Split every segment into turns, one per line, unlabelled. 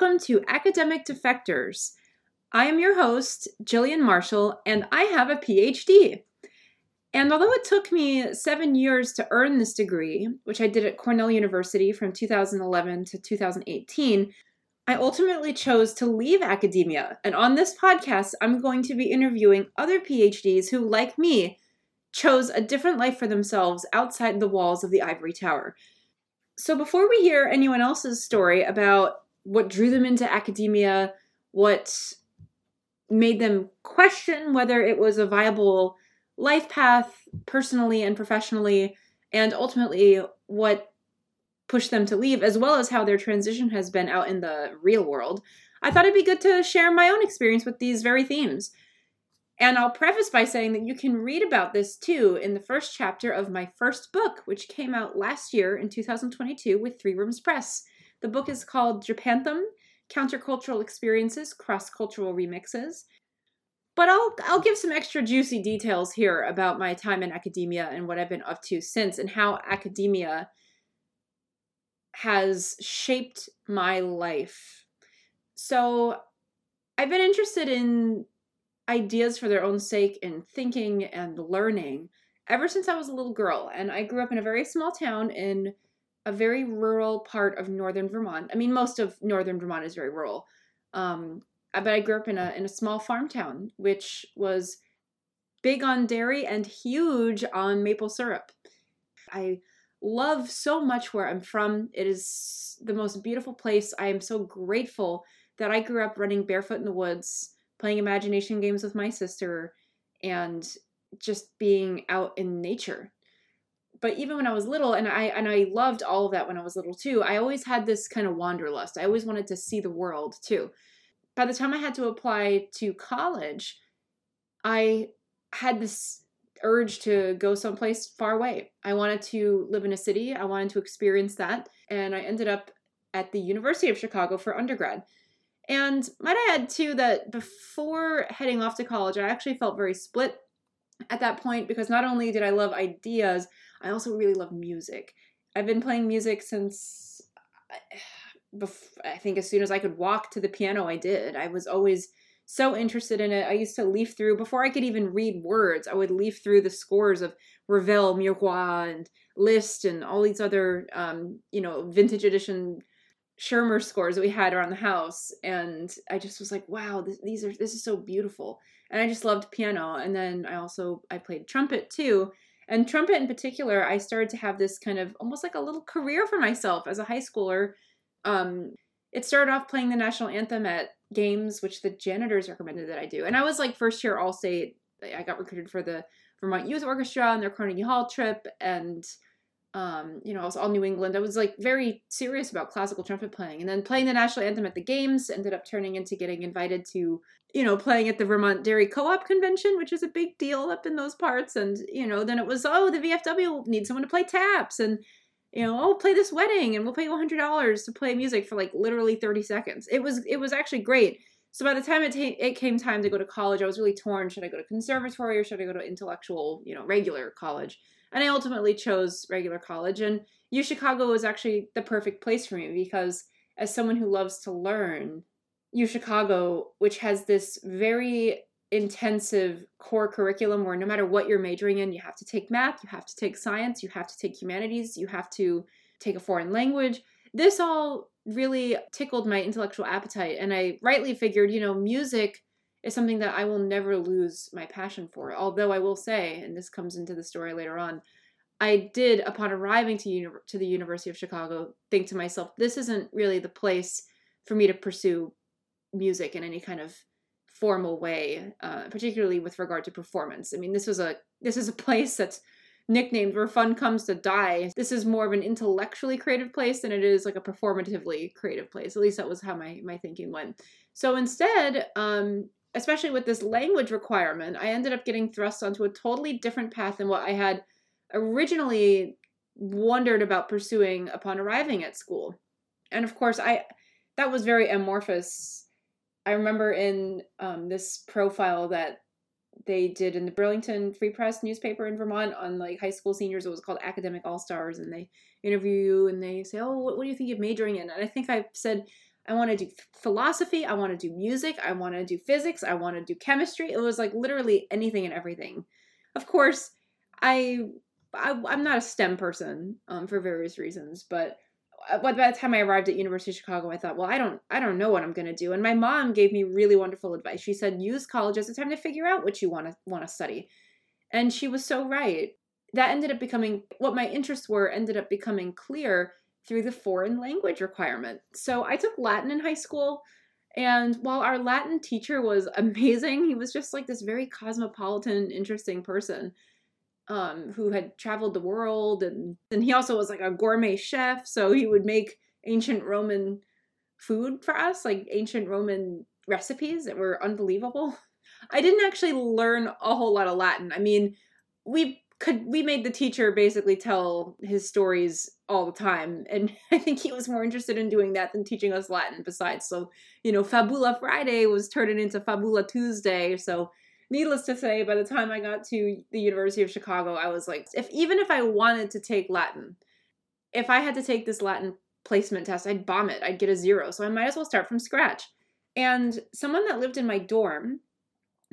Welcome to Academic Defectors. I am your host, Jillian Marshall, and I have a PhD. And although it took me seven years to earn this degree, which I did at Cornell University from 2011 to 2018, I ultimately chose to leave academia. And on this podcast, I'm going to be interviewing other PhDs who, like me, chose a different life for themselves outside the walls of the ivory tower. So, before we hear anyone else's story about what drew them into academia, what made them question whether it was a viable life path personally and professionally, and ultimately what pushed them to leave, as well as how their transition has been out in the real world, I thought it'd be good to share my own experience with these very themes. And I'll preface by saying that you can read about this too in the first chapter of my first book, which came out last year in 2022 with Three Rooms Press. The book is called Japanthem Countercultural Experiences, Cross Cultural Remixes. But I'll, I'll give some extra juicy details here about my time in academia and what I've been up to since, and how academia has shaped my life. So, I've been interested in ideas for their own sake in thinking and learning ever since I was a little girl. And I grew up in a very small town in a very rural part of northern Vermont. I mean, most of northern Vermont is very rural. Um, but I grew up in a in a small farm town, which was big on dairy and huge on maple syrup. I love so much where I'm from. It is the most beautiful place. I am so grateful that I grew up running barefoot in the woods playing imagination games with my sister and just being out in nature but even when I was little, and I and I loved all of that when I was little too. I always had this kind of wanderlust. I always wanted to see the world too. By the time I had to apply to college, I had this urge to go someplace far away. I wanted to live in a city. I wanted to experience that, and I ended up at the University of Chicago for undergrad. And might I add too that before heading off to college, I actually felt very split at that point because not only did I love ideas, I also really love music. I've been playing music since I think as soon as I could walk to the piano, I did. I was always so interested in it. I used to leaf through before I could even read words. I would leaf through the scores of Ravel, Mirepoix, and Liszt, and all these other, um, you know, vintage edition Schirmer scores that we had around the house, and I just was like, wow, these are this is so beautiful, and I just loved piano. And then I also I played trumpet too, and trumpet in particular, I started to have this kind of almost like a little career for myself as a high schooler. Um, it started off playing the national anthem at games, which the janitors recommended that I do, and I was like first year all state. I got recruited for the Vermont Youth Orchestra on their Carnegie Hall trip, and um, you know, I was all New England. I was like very serious about classical trumpet playing. And then playing the national anthem at the games ended up turning into getting invited to, you know, playing at the Vermont Dairy Co-op convention, which is a big deal up in those parts. And, you know, then it was, oh, the VFW needs someone to play taps and you know, oh, play this wedding and we'll pay you $100 to play music for like literally 30 seconds. It was it was actually great. So by the time it, ta- it came time to go to college, I was really torn. Should I go to conservatory or should I go to intellectual, you know, regular college? And I ultimately chose regular college. And U Chicago was actually the perfect place for me because, as someone who loves to learn, U Chicago, which has this very intensive core curriculum where no matter what you're majoring in, you have to take math, you have to take science, you have to take humanities, you have to take a foreign language. This all really tickled my intellectual appetite. And I rightly figured, you know, music is something that I will never lose my passion for. Although I will say, and this comes into the story later on, I did, upon arriving to, uni- to the University of Chicago, think to myself, this isn't really the place for me to pursue music in any kind of formal way, uh, particularly with regard to performance. I mean, this was a this is a place that's nicknamed where fun comes to die. This is more of an intellectually creative place than it is like a performatively creative place. At least that was how my my thinking went. So instead, um, especially with this language requirement, I ended up getting thrust onto a totally different path than what I had originally wondered about pursuing upon arriving at school. And of course, I that was very amorphous. I remember in um, this profile that they did in the Burlington Free Press newspaper in Vermont on like high school seniors. It was called Academic All Stars, and they interview you and they say, "Oh, what, what do you think of majoring in?" And I think I said, "I want to do philosophy. I want to do music. I want to do physics. I want to do chemistry." It was like literally anything and everything. Of course, I, I am not a STEM person um, for various reasons, but uh, by the time I arrived at University of Chicago, I thought, well, I don't, I don't know what I'm going to do. And my mom gave me really wonderful advice. She said, use college as a time to figure out what you want to want to study, and she was so right. That ended up becoming what my interests were. Ended up becoming clear through the foreign language requirement. So I took Latin in high school. And while our Latin teacher was amazing, he was just like this very cosmopolitan, interesting person um, who had traveled the world and and he also was like a gourmet chef so he would make ancient roman food for us like ancient roman recipes that were unbelievable i didn't actually learn a whole lot of latin i mean we could we made the teacher basically tell his stories all the time and i think he was more interested in doing that than teaching us latin besides so you know fabula friday was turning into fabula tuesday so needless to say, by the time I got to the University of Chicago, I was like, if even if I wanted to take Latin, if I had to take this Latin placement test, I'd bomb it. I'd get a zero. So I might as well start from scratch. And someone that lived in my dorm,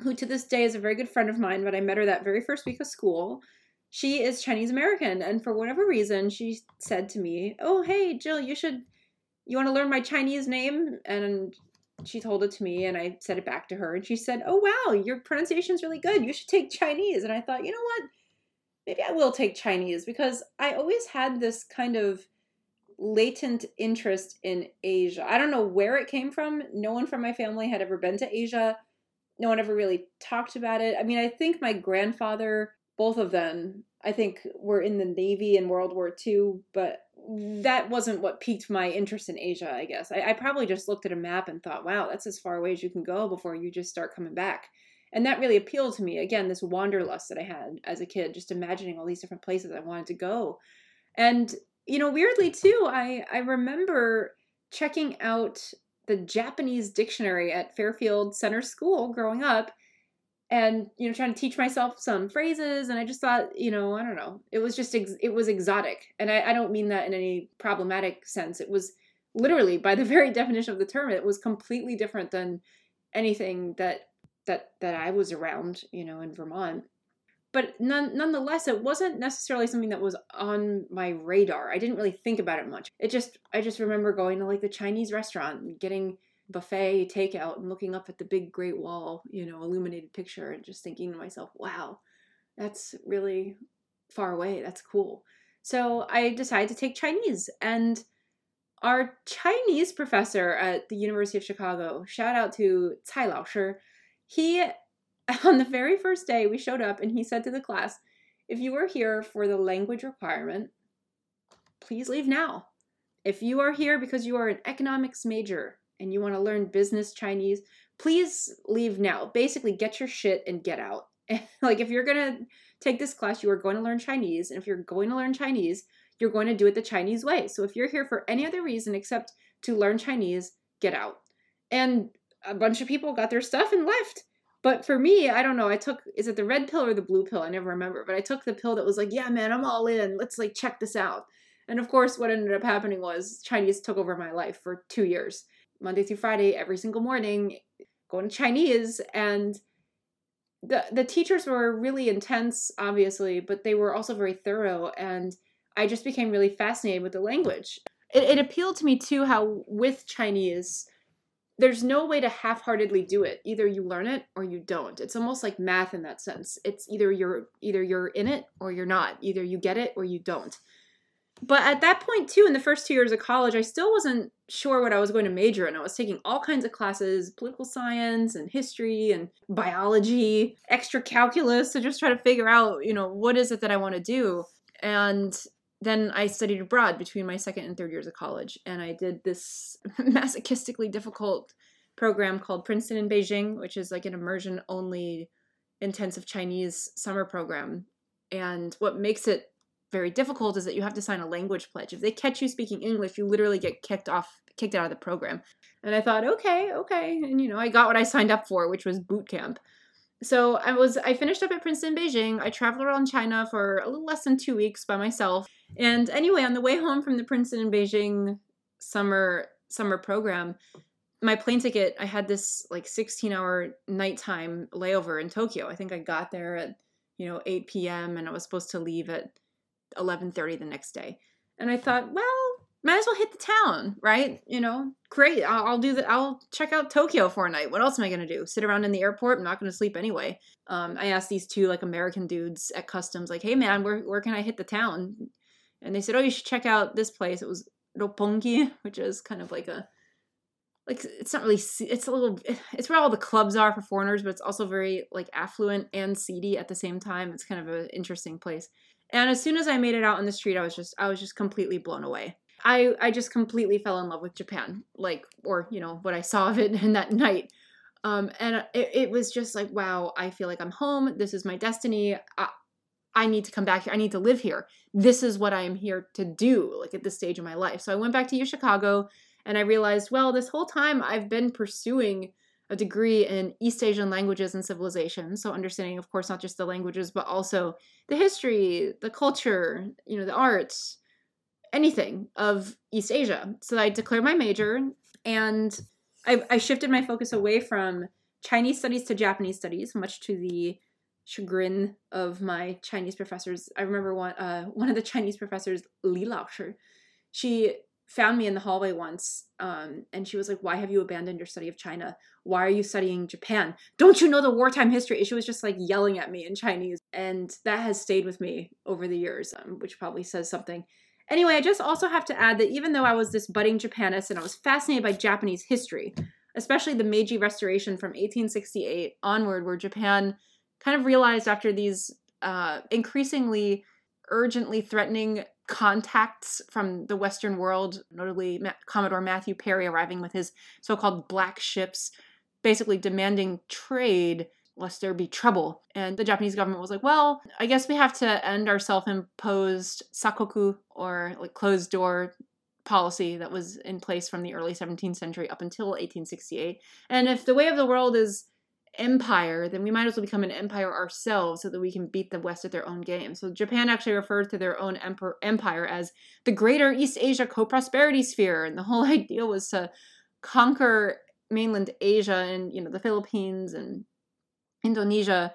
who to this day is a very good friend of mine, but I met her that very first week of school. She is Chinese American, and for whatever reason, she said to me, "Oh, hey, Jill, you should you want to learn my Chinese name?" And she told it to me and I said it back to her and she said, "Oh wow, your pronunciation's really good. You should take Chinese." And I thought, "You know what? Maybe I will take Chinese because I always had this kind of latent interest in Asia. I don't know where it came from. No one from my family had ever been to Asia. No one ever really talked about it. I mean, I think my grandfather, both of them, I think were in the Navy in World War II, but that wasn't what piqued my interest in Asia, I guess. I, I, probably just looked at a map and thought, wow, that's as far away as you can go before you just start coming back. And that really appealed to me. Again, this wanderlust that I had as a kid, just imagining all these different places I wanted to go. And, you know, weirdly too, I, I remember checking out the Japanese dictionary at Fairfield Center School growing up and you know trying to teach myself some phrases and i just thought you know i don't know it was just ex- it was exotic. And I, I don't mean that in any problematic sense. It was literally by the very definition of the term it was completely different than anything that that that i was around you know in vermont. But none, nonetheless it wasn't necessarily something that was on my radar. I didn't really think about it much. It just i just remember going to like the chinese restaurant and getting buffet takeout and looking up at the big great wall, you know, illuminated picture and just thinking to myself, wow, that's really far away. That's cool. So I decided to take Chinese and our Chinese professor at the University of Chicago, shout out to Cai Lao Shi, he on the very first day we showed up and he said to the class, if you are here for the language requirement, please leave now. If you are here because you are an economics major, and you want to learn business Chinese, please leave now. Basically, get your shit and get out. like, if you're going to take this class, you are going to learn Chinese. And if you're going to learn Chinese, you're going to do it the Chinese way. So if you're here for any other reason except to learn Chinese, get out. And a bunch of people got their stuff and left. But for me, I don't know. I took is it the red pill or the blue pill? I never remember. But I took the pill that was like, yeah, man, I'm all in. Let's like check this out. And of course, what ended up happening was Chinese took over my life for two years. Monday through Friday, every single morning, going to Chinese. And the the teachers were really intense, obviously, but they were also very thorough. And I just became really fascinated with the language. It, it appealed to me too how with Chinese, there's no way to half-heartedly do it. Either you learn it or you don't. It's almost like math in that sense. It's either you're either you're in it or you're not. Either you get it or you don't but at that point too in the first two years of college i still wasn't sure what i was going to major in. I was taking all kinds of classes political science and history and biology extra calculus to just try to figure out you know what is it that i want to do. And then i studied abroad between my second and third years of college and i did this masochistically difficult program called princeton in beijing which is like an immersion only intensive chinese summer program. And what makes it very difficult is that you have to sign a language pledge. If they catch you speaking English, you literally get kicked off, kicked out of the program. And I thought, okay, okay. And, you know, I got what I signed up for, which was boot camp. so I was I finished up at Princeton Beijing. I traveled around China for a little less than two weeks by myself. And anyway, on the way home from the Princeton and Beijing summer summer program, my plane ticket, I had this like 16 hour nighttime layover in Tokyo. I think I got there at, you know, 8 p.m. and I was supposed to leave at 11:30 the next day. And I thought, well, might as well hit the town, right? You know, great. I'll, I'll do that. I'll check out Tokyo for a night. What else am I going to do? Sit around in the airport? I'm not going to sleep anyway. Um, I asked these two like American dudes at customs, like, hey man, where, where can I hit the town? And they said, oh, you should check out this place. It was Roppongi, which is kind of like a, like it's not really it's a little it's where all the clubs are for foreigners but it's also very like affluent and seedy at the same time it's kind of an interesting place and as soon as i made it out on the street i was just i was just completely blown away I I just completely fell in love with Japan, like or you know what I saw of it in that night. Um, and it, it was just like, wow, I feel like I'm home. This is my destiny. I, I need to come back here. I need to live here. This is what I am here to do, like at this stage of my life. So I went back to U Chicago and I realized, well, this whole time I've been pursuing a degree in East Asian languages and civilizations. So understanding, of course, not just the languages, but also the history, the culture, you know, the arts, anything of East Asia. So I declared my major and I, I shifted my focus away from Chinese studies to Japanese studies, much to the chagrin of my Chinese professors. I remember one uh, one of the Chinese professors, Li Laoshi, she found me in the hallway once um, and she was like, Why have you abandoned your study of China? Why are you studying Japan? Don't you know the wartime history? She was just like yelling at me in Chinese. And that has stayed with me over the years, um, which probably says something. Anyway, I just also have to add that even though I was this budding Japanist and I was fascinated by Japanese history, especially the Meiji Restoration from 1868 onward, where Japan kind of realized after these uh, increasingly urgently threatening contacts from the Western world, notably Ma- Commodore Matthew Perry arriving with his so called black ships, basically demanding trade lest there be trouble. And the Japanese government was like, well, I guess we have to end our self imposed sakoku or like closed door policy that was in place from the early 17th century up until 1868. And if the way of the world is empire, then we might as well become an empire ourselves so that we can beat the West at their own game. So Japan actually refers to their own emperor, empire as the Greater East Asia Co-Prosperity Sphere, and the whole idea was to conquer mainland Asia and you know the Philippines and Indonesia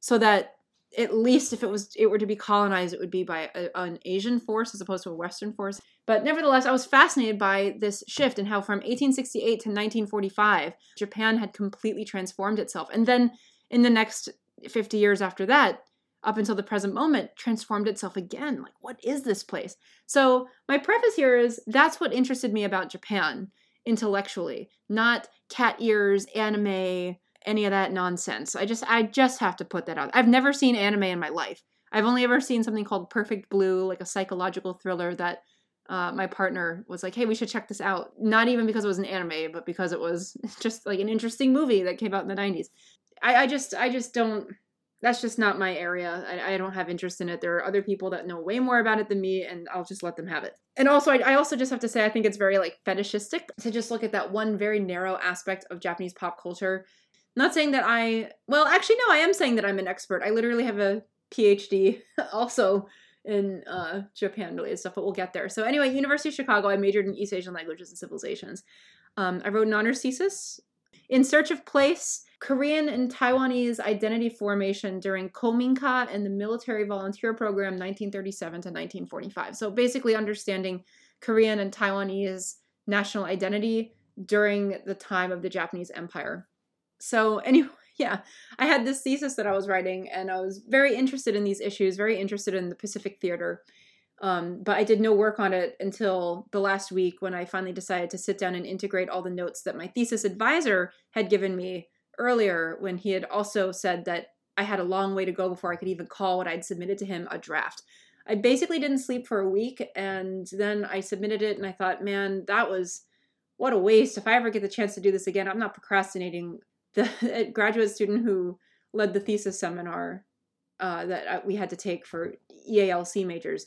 so that at least if it was it were to be colonized it would be by a, an asian force as opposed to a western force. But nevertheless i was fascinated by this shift and how from 1868 to 1945 japan had completely transformed itself. And then in the next 50 years after that up until the present moment transformed itself again. Like what is this place? So my preface here is that's what interested me about japan intellectually not cat ears anime any of that nonsense. I just I just have to put that out. I've never seen anime in my life. I've only ever seen something called Perfect Blue, like a psychological thriller that uh, my partner was like, "Hey, we should check this out." Not even because it was an anime, but because it was just like an interesting movie that came out in the '90s. I, I just I just don't. That's just not my area. I, I, don't have interest in it. There are other people that know way more about it than me, and I'll just let them have it. And also, I, I also just have to say, I think it's very like fetishistic to just look at that one very narrow aspect of Japanese pop culture not saying that I, well, actually, no, I am saying that I'm an expert. I literally have a PhD also in uh, Japan related stuff, but we'll get there. So, anyway, University of Chicago, I majored in East Asian languages and civilizations. Um, I wrote an honors thesis in search of place Korean and Taiwanese identity formation during Kominka and the military volunteer program 1937 to 1945. So basically understanding Korean and Taiwanese national identity during the time of the Japanese Empire. So, anyway, yeah, I had this thesis that I was writing, and I was very interested in these issues, very interested in the Pacific theater. Um, but I did no work on it until the last week when I finally decided to sit down and integrate all the notes that my thesis advisor had given me earlier when he had also said that I had a long way to go before I could even call what I'd submitted to him a draft. I basically didn't sleep for a week and then I submitted it and I thought, man, that was what a waste. If I ever get the chance to do this again, I'm not procrastinating the graduate student who led the thesis seminar uh, that uh, we had to take for EALC majors.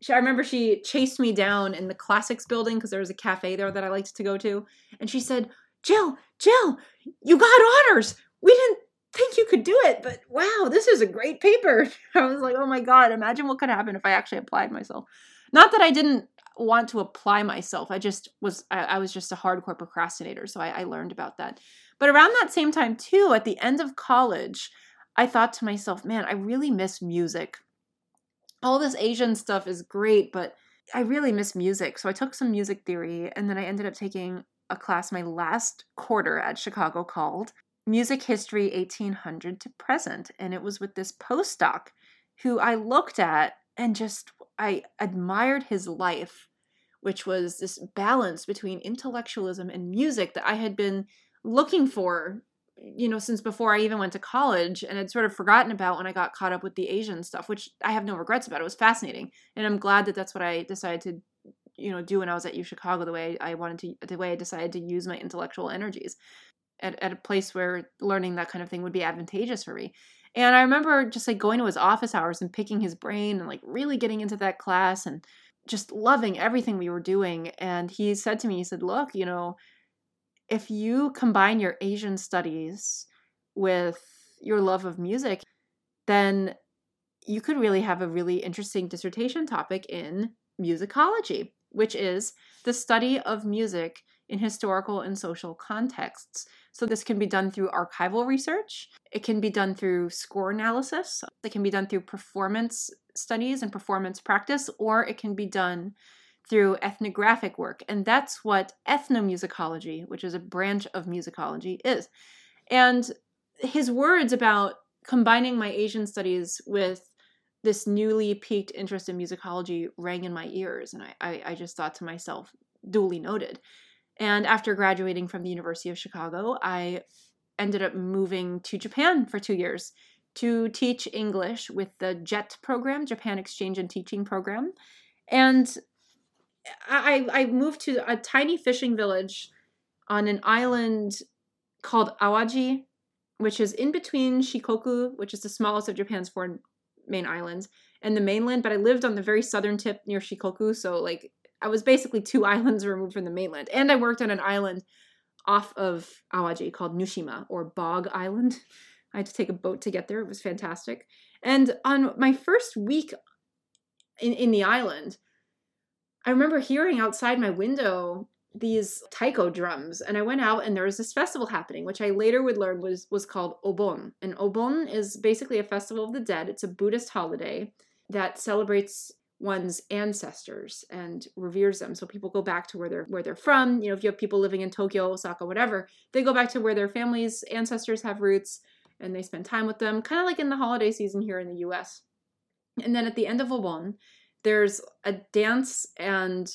She, I remember she chased me down in the classics building because there was a cafe there that I liked to go to, and she said, "Jill, Jill, you got honors. We didn't think you could do it, but wow, this is a great paper. I was like, oh my God, imagine what could happen if I actually applied myself. Not that I didn't want to apply myself. I just was, I, I was just a hardcore procrastinator. So I, I learned about that. But around that same time, too, at the end of college, I thought to myself, man, I really miss music. All this Asian stuff is great, but I really miss music. So I took some music theory and then I ended up taking a class my last quarter at Chicago called Music History 1800 to Present. And it was with this postdoc who I looked at and just I admired his life, which was this balance between intellectualism and music that I had been looking for you know since before i even went to college and had sort of forgotten about when i got caught up with the asian stuff which i have no regrets about. It was fascinating and i'm glad that that's what i decided to you know do when i was at u chicago the way i wanted to the way i decided to use my intellectual energies at, at a place where learning that kind of thing would be advantageous for me. And i remember just like going to his office hours and picking his brain and like really getting into that class and just loving everything we were doing. And he said to me he said look you know if you combine your Asian studies with your love of music, then you could really have a really interesting dissertation topic in musicology, which is the study of music in historical and social contexts. So, this can be done through archival research, it can be done through score analysis, it can be done through performance studies and performance practice, or it can be done through ethnographic work. And that's what ethnomusicology, which is a branch of musicology, is. And his words about combining my Asian studies with this newly piqued interest in musicology rang in my ears. And I, I, I just thought to myself, duly noted. And after graduating from the University of Chicago, I ended up moving to Japan for two years to teach English with the JET program, Japan Exchange and Teaching Program. And I I moved to a tiny fishing village on an island called Awaji, which is in between Shikoku, which is the smallest of Japan's four main islands, and the mainland. But I lived on the very southern tip near Shikoku, so like I was basically two islands removed from the mainland. And I worked on an island off of Awaji called Nushima or Bog Island. I had to take a boat to get there. It was fantastic. And on my first week in, in the island, I remember hearing outside my window these taiko drums and I went out and there was this festival happening which I later would learn was was called Obon. And Obon is basically a festival of the dead. It's a Buddhist holiday that celebrates one's ancestors and reveres them. So people go back to where they're where they're from. You know, if you have people living in Tokyo, Osaka, whatever, they go back to where their families, ancestors have roots and they spend time with them, kind of like in the holiday season here in the US. And then at the end of Obon, there's a dance and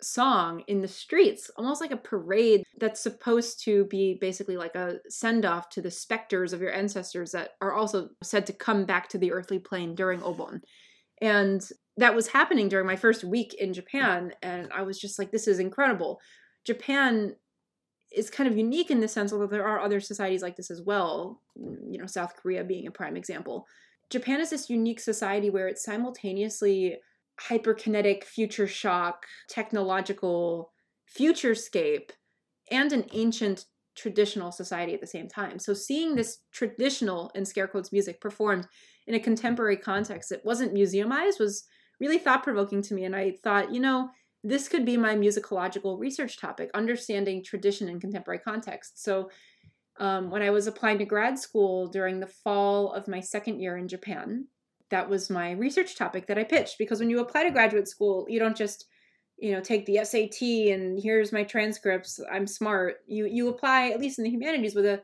song in the streets, almost like a parade that's supposed to be basically like a send off to the specters of your ancestors that are also said to come back to the earthly plane during Obon. And that was happening during my first week in Japan. And I was just like, this is incredible. Japan is kind of unique in the sense, although there are other societies like this as well, you know, South Korea being a prime example Japan is this unique society where it's simultaneously hyperkinetic, future shock, technological futurescape, and an ancient traditional society at the same time. So seeing this traditional in scare quotes music performed in a contemporary context that wasn't museumized was really thought provoking to me. And I thought, you know, this could be my musicological research topic, understanding tradition in contemporary context. So um, when I was applying to grad school during the fall of my second year in Japan. That was my research topic that I pitched because when you apply to graduate school, you don't just you know take the SAT and here's my transcripts. I'm smart. You you apply at least in the humanities with a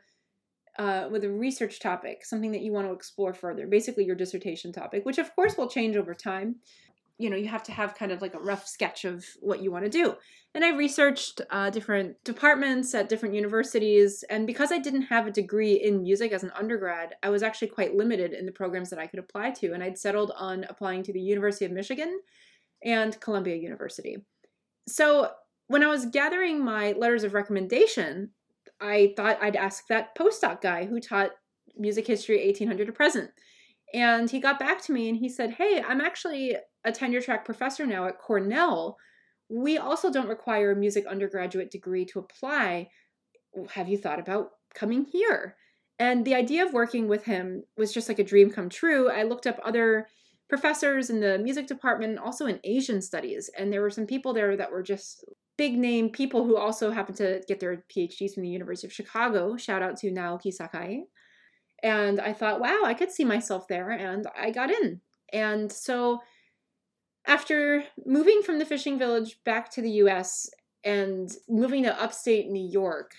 uh, with a research topic, something that you want to explore further, basically your dissertation topic, which of course will change over time you know you have to have kind of like a rough sketch of what you want to do. And i researched uh, different departments at different universities and because i didn't have a degree in music as an undergrad i was actually quite limited in the programs that i could apply to and i'd settled on applying to the university of michigan and columbia university. So when i was gathering my letters of recommendation i thought i'd ask that postdoc guy who taught music history 1800 to present and he got back to me and he said, Hey, I'm actually a tenure track professor now at Cornell, we also don't require a music undergraduate degree to apply. Have you thought about coming here? And the idea of working with him was just like a dream come true. I looked up other professors in the music department, also in Asian studies, and there were some people there that were just big name people who also happened to get their PhDs from the University of Chicago. Shout out to Naoki Sakai. And I thought, wow, I could see myself there, and I got in. And so after moving from the fishing village back to the US and moving to upstate New York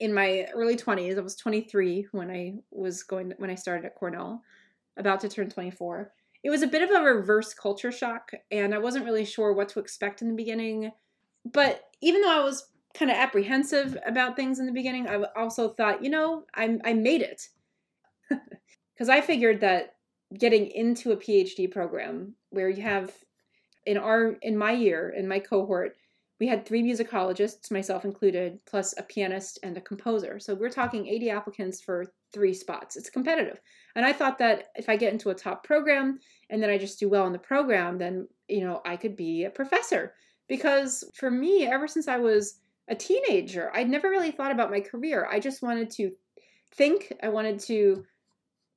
in my early 20s, I was 23 when I was going when I started at Cornell, about to turn 24. It was a bit of a reverse culture shock and I wasn't really sure what to expect in the beginning. But even though I was kind of apprehensive about things in the beginning, I also thought, you know, I I made it. Cuz I figured that getting into a PhD program where you have in our in my year in my cohort we had three musicologists myself included plus a pianist and a composer. So we're talking 80 applicants for three spots. It's competitive. And i thought that if i get into a top program and then i just do well in the program then you know i could be a professor. Because for me ever since i was a teenager i'd never really thought about my career i just wanted to think i wanted to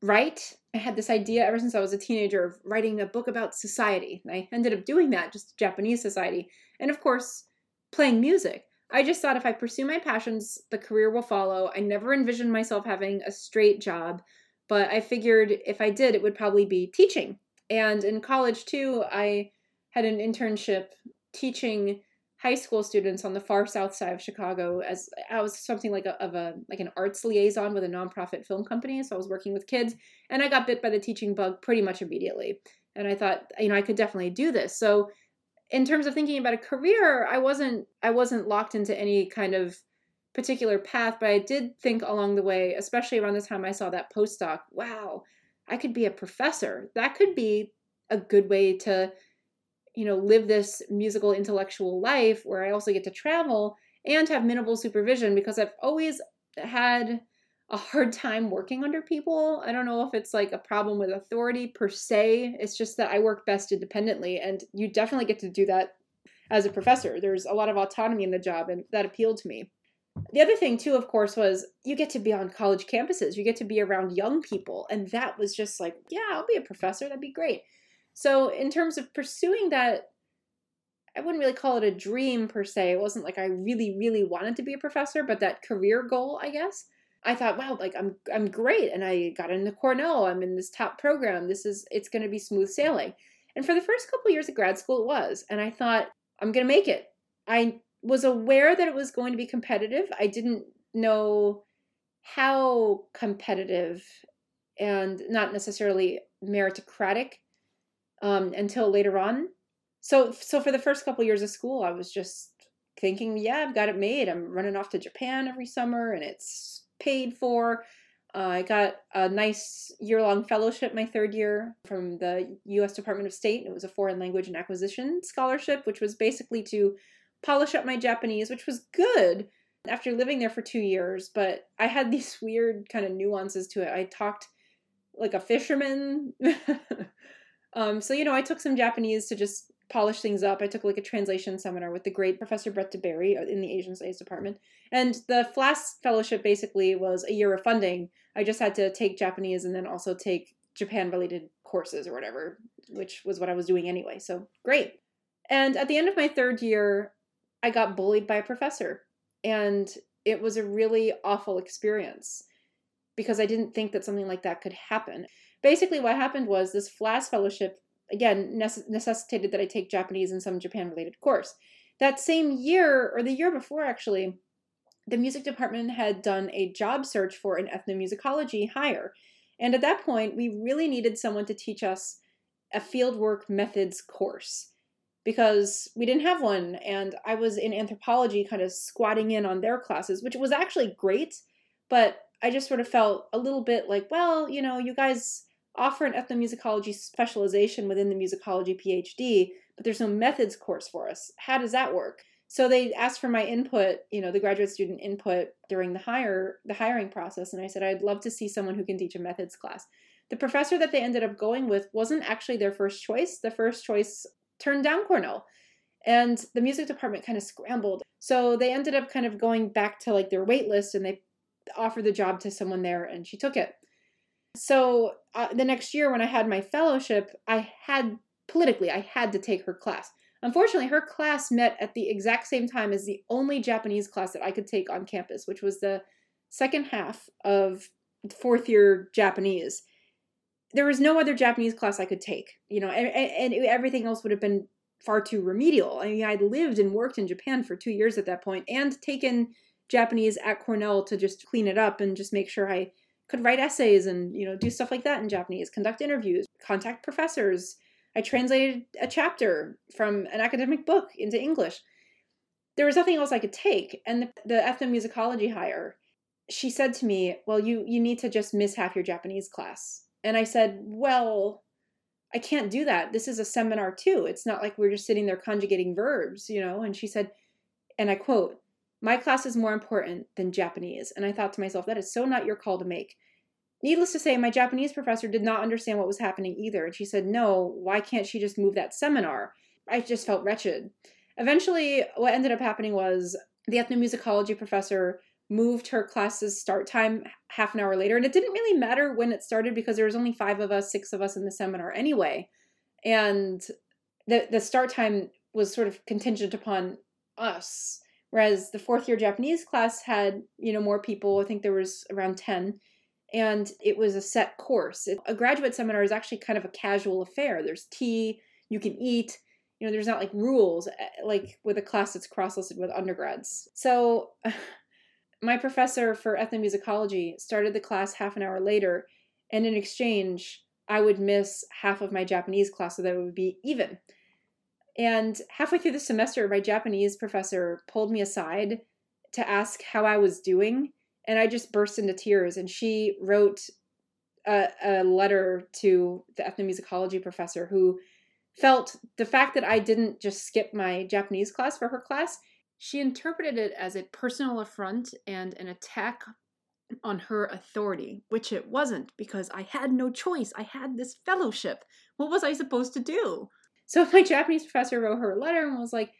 write. I had this idea ever since I was a teenager of writing a book about society. And I ended up doing that, just Japanese society. And of course, playing music. I just thought if I pursue my passions, the career will follow. I never envisioned myself having a straight job, but I figured if I did, it would probably be teaching. And in college, too, I had an internship teaching high school students on the far south side of Chicago as I was something like a of a like an arts liaison with a nonprofit film company. So I was working with kids and I got bit by the teaching bug pretty much immediately. And I thought, you know, I could definitely do this. So in terms of thinking about a career, I wasn't I wasn't locked into any kind of particular path, but I did think along the way, especially around the time I saw that postdoc, wow, I could be a professor. That could be a good way to you know, live this musical intellectual life where I also get to travel and have minimal supervision because I've always had a hard time working under people. I don't know if it's like a problem with authority per se. It's just that I work best independently and you definitely get to do that as a professor. There's a lot of autonomy in the job and that appealed to me. The other thing too of course was you get to be on college campuses. You get to be around young people and that was just like, yeah, I'll be a professor. That'd be great. So, in terms of pursuing that, I wouldn't really call it a dream per se. It wasn't like I really, really wanted to be a professor, but that career goal, I guess. I thought, wow, like I'm I'm great and I got into Cornell. I'm in this top program. This is it's going to be smooth sailing. And for the first couple of years of grad school it was, and I thought I'm going to make it. I was aware that it was going to be competitive. I didn't know how competitive and not necessarily meritocratic um, until later on. So, so for the first couple years of school, I was just thinking, yeah, I've got it made. I'm running off to Japan every summer, and it's paid for. Uh, I got a nice year long fellowship my third year from the U.S. Department of State. It was a foreign language and acquisition scholarship, which was basically to polish up my Japanese, which was good after living there for two years. But I had these weird kind of nuances to it. I talked like a fisherman. Um, so, you know, I took some Japanese to just polish things up. I took like a translation seminar with the great Professor Brett de Bary uh, in the Asian Studies department. And the FLAS fellowship basically was a year of funding. I just had to take Japanese and then also take Japan related courses or whatever, which was what I was doing anyway. So great. And at the end of my third year, I got bullied by a professor. And it was a really awful experience because I didn't think that something like that could happen basically what happened was this FLAS fellowship again necess- necessitated that I take Japanese and some Japan related course. That same year or the year before actually, the music department had done a job search for an ethnomusicology hire. And at that point, we really needed someone to teach us a fieldwork methods course because we didn't have one. And I was in anthropology kind of squatting in on their classes, which was actually great. But I just sort of felt a little bit like, well, you know, you guys offer an ethnomusicology specialization within the musicology PhD, but there's no methods course for us. How does that work? So they asked for my input, you know, the graduate student input during the hire the hiring process, and I said I'd love to see someone who can teach a methods class. The professor that they ended up going with wasn't actually their first choice. The first choice turned down Cornell. And the music department kind of scrambled. So they ended up kind of going back to like their wait list and they offered the job to someone there and she took it. So uh, the next year when I had my fellowship, I had politically, I had to take her class. Unfortunately, her class met at the exact same time as the only Japanese class that I could take on campus, which was the second half of fourth year Japanese. There was no other Japanese class I could take, you know, and, and everything else would have been far too remedial. I mean, I'd lived and worked in Japan for two years at that point and taken Japanese at Cornell to just clean it up and just make sure I could write essays and, you know, do stuff like that in Japanese, conduct interviews, contact professors. I translated a chapter from an academic book into English. There was nothing else I could take. And the, the ethnomusicology hire, she said to me, Well, you, you need to just miss half your Japanese class. And I said, Well, I can't do that. This is a seminar too. It's not like we're just sitting there conjugating verbs, you know? And she said, and I quote, my class is more important than Japanese. And I thought to myself, that is so not your call to make. Needless to say, my Japanese professor did not understand what was happening either. And she said, no, why can't she just move that seminar? I just felt wretched. Eventually, what ended up happening was the ethnomusicology professor moved her class's start time half an hour later. And it didn't really matter when it started because there was only five of us, six of us in the seminar anyway. And the, the start time was sort of contingent upon us. Whereas the fourth year Japanese class had, you know, more people. I think there was around 10. And it was a set course. A graduate seminar is actually kind of a casual affair. There's tea, you can eat, you know, there's not like rules eh, like with a class that's cross listed with undergrads. So my professor for ethnomusicology started the class half an hour later, and in exchange, I would miss half of my Japanese class so that it would be even. And halfway through the semester, my Japanese professor pulled me aside to ask how I was doing, and I just burst into tears. And she wrote a, a letter to the ethnomusicology professor who felt the fact that I didn't just skip my Japanese class for her class she interpreted it as a personal affront and an attack on her authority, which it wasn't because I had no choice. I had this fellowship. What was I supposed to do? So my Japanese professor wrote her a letter and was like,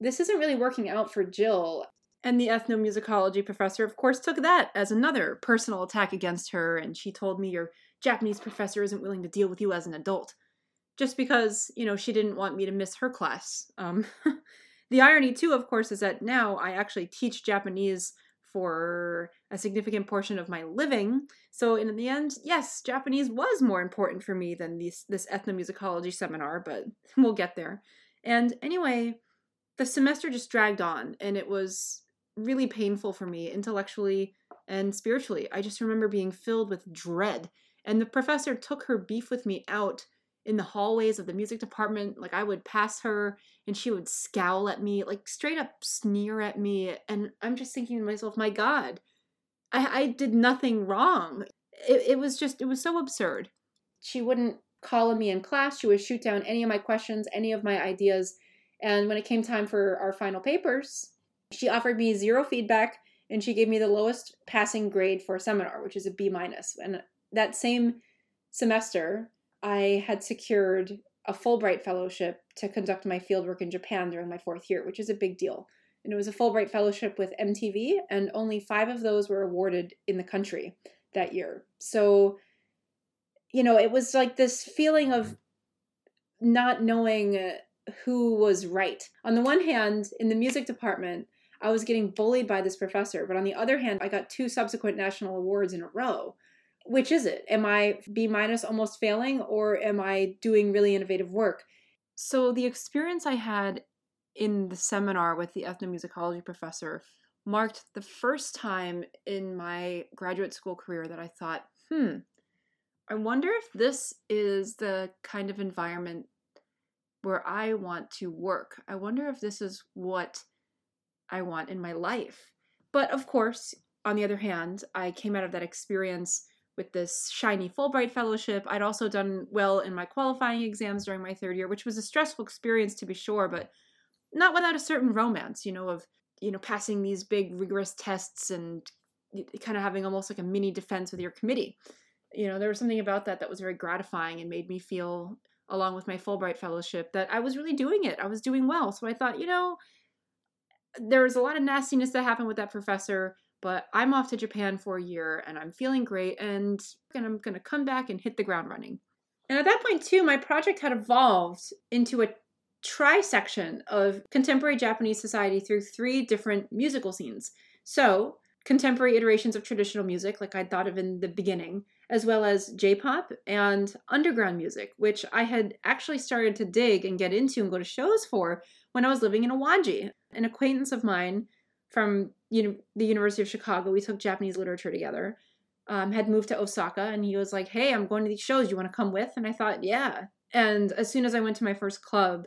This isn't really working out for Jill. And the ethnomusicology professor, of course, took that as another personal attack against her. And she told me, Your Japanese professor isn't willing to deal with you as an adult. Just because, you know, she didn't want me to miss her class. Um, The irony, too, of course, is that now I actually teach Japanese for a significant portion of my living. So in the end, yes, Japanese was more important for me than this this ethnomusicology seminar, but we'll get there. And anyway, the semester just dragged on and it was really painful for me intellectually and spiritually. I just remember being filled with dread. And the professor took her beef with me out in the hallways of the music department. Like I would pass her and she would scowl at me, like straight up sneer at me. And I'm just thinking to myself, my God, I, I did nothing wrong. It, it was just, it was so absurd. She wouldn't call on me in class. She would shoot down any of my questions, any of my ideas. And when it came time for our final papers, she offered me zero feedback and she gave me the lowest passing grade for a seminar, which is a B minus. And that same semester, I had secured a Fulbright fellowship to conduct my fieldwork in Japan during my fourth year, which is a big deal. And it was a Fulbright fellowship with MTV, and only five of those were awarded in the country that year. So, you know, it was like this feeling of not knowing who was right. On the one hand, in the music department, I was getting bullied by this professor, but on the other hand, I got two subsequent national awards in a row which is it? Am I B minus almost failing or am I doing really innovative work? So the experience I had in the seminar with the ethnomusicology professor marked the first time in my graduate school career that I thought, hmm, I wonder if this is the kind of environment where I want to work. I wonder if this is what I want in my life. But of course, on the other hand, I came out of that experience with this shiny Fulbright fellowship. I'd also done well in my qualifying exams during my third year, which was a stressful experience to be sure, but not without a certain romance, you know, of you know passing these big rigorous tests and kind of having almost like a mini defense with your committee. You know, there was something about that that was very gratifying and made me feel along with my Fulbright fellowship that I was really doing it. I was doing well. So I thought, you know, there was a lot of nastiness that happened with that professor, but I'm off to Japan for a year and I'm feeling great and I'm going to come back and hit the ground running. And at that point, too, my project had evolved into a trisection of contemporary Japanese society through three different musical scenes. So, contemporary iterations of traditional music, like I'd thought of in the beginning, as well as J pop and underground music, which I had actually started to dig and get into and go to shows for when I was living in Awaji. An acquaintance of mine from you know, the University of Chicago, we took Japanese literature together, um, had moved to Osaka, and he was like, Hey, I'm going to these shows. You want to come with? And I thought, Yeah. And as soon as I went to my first club,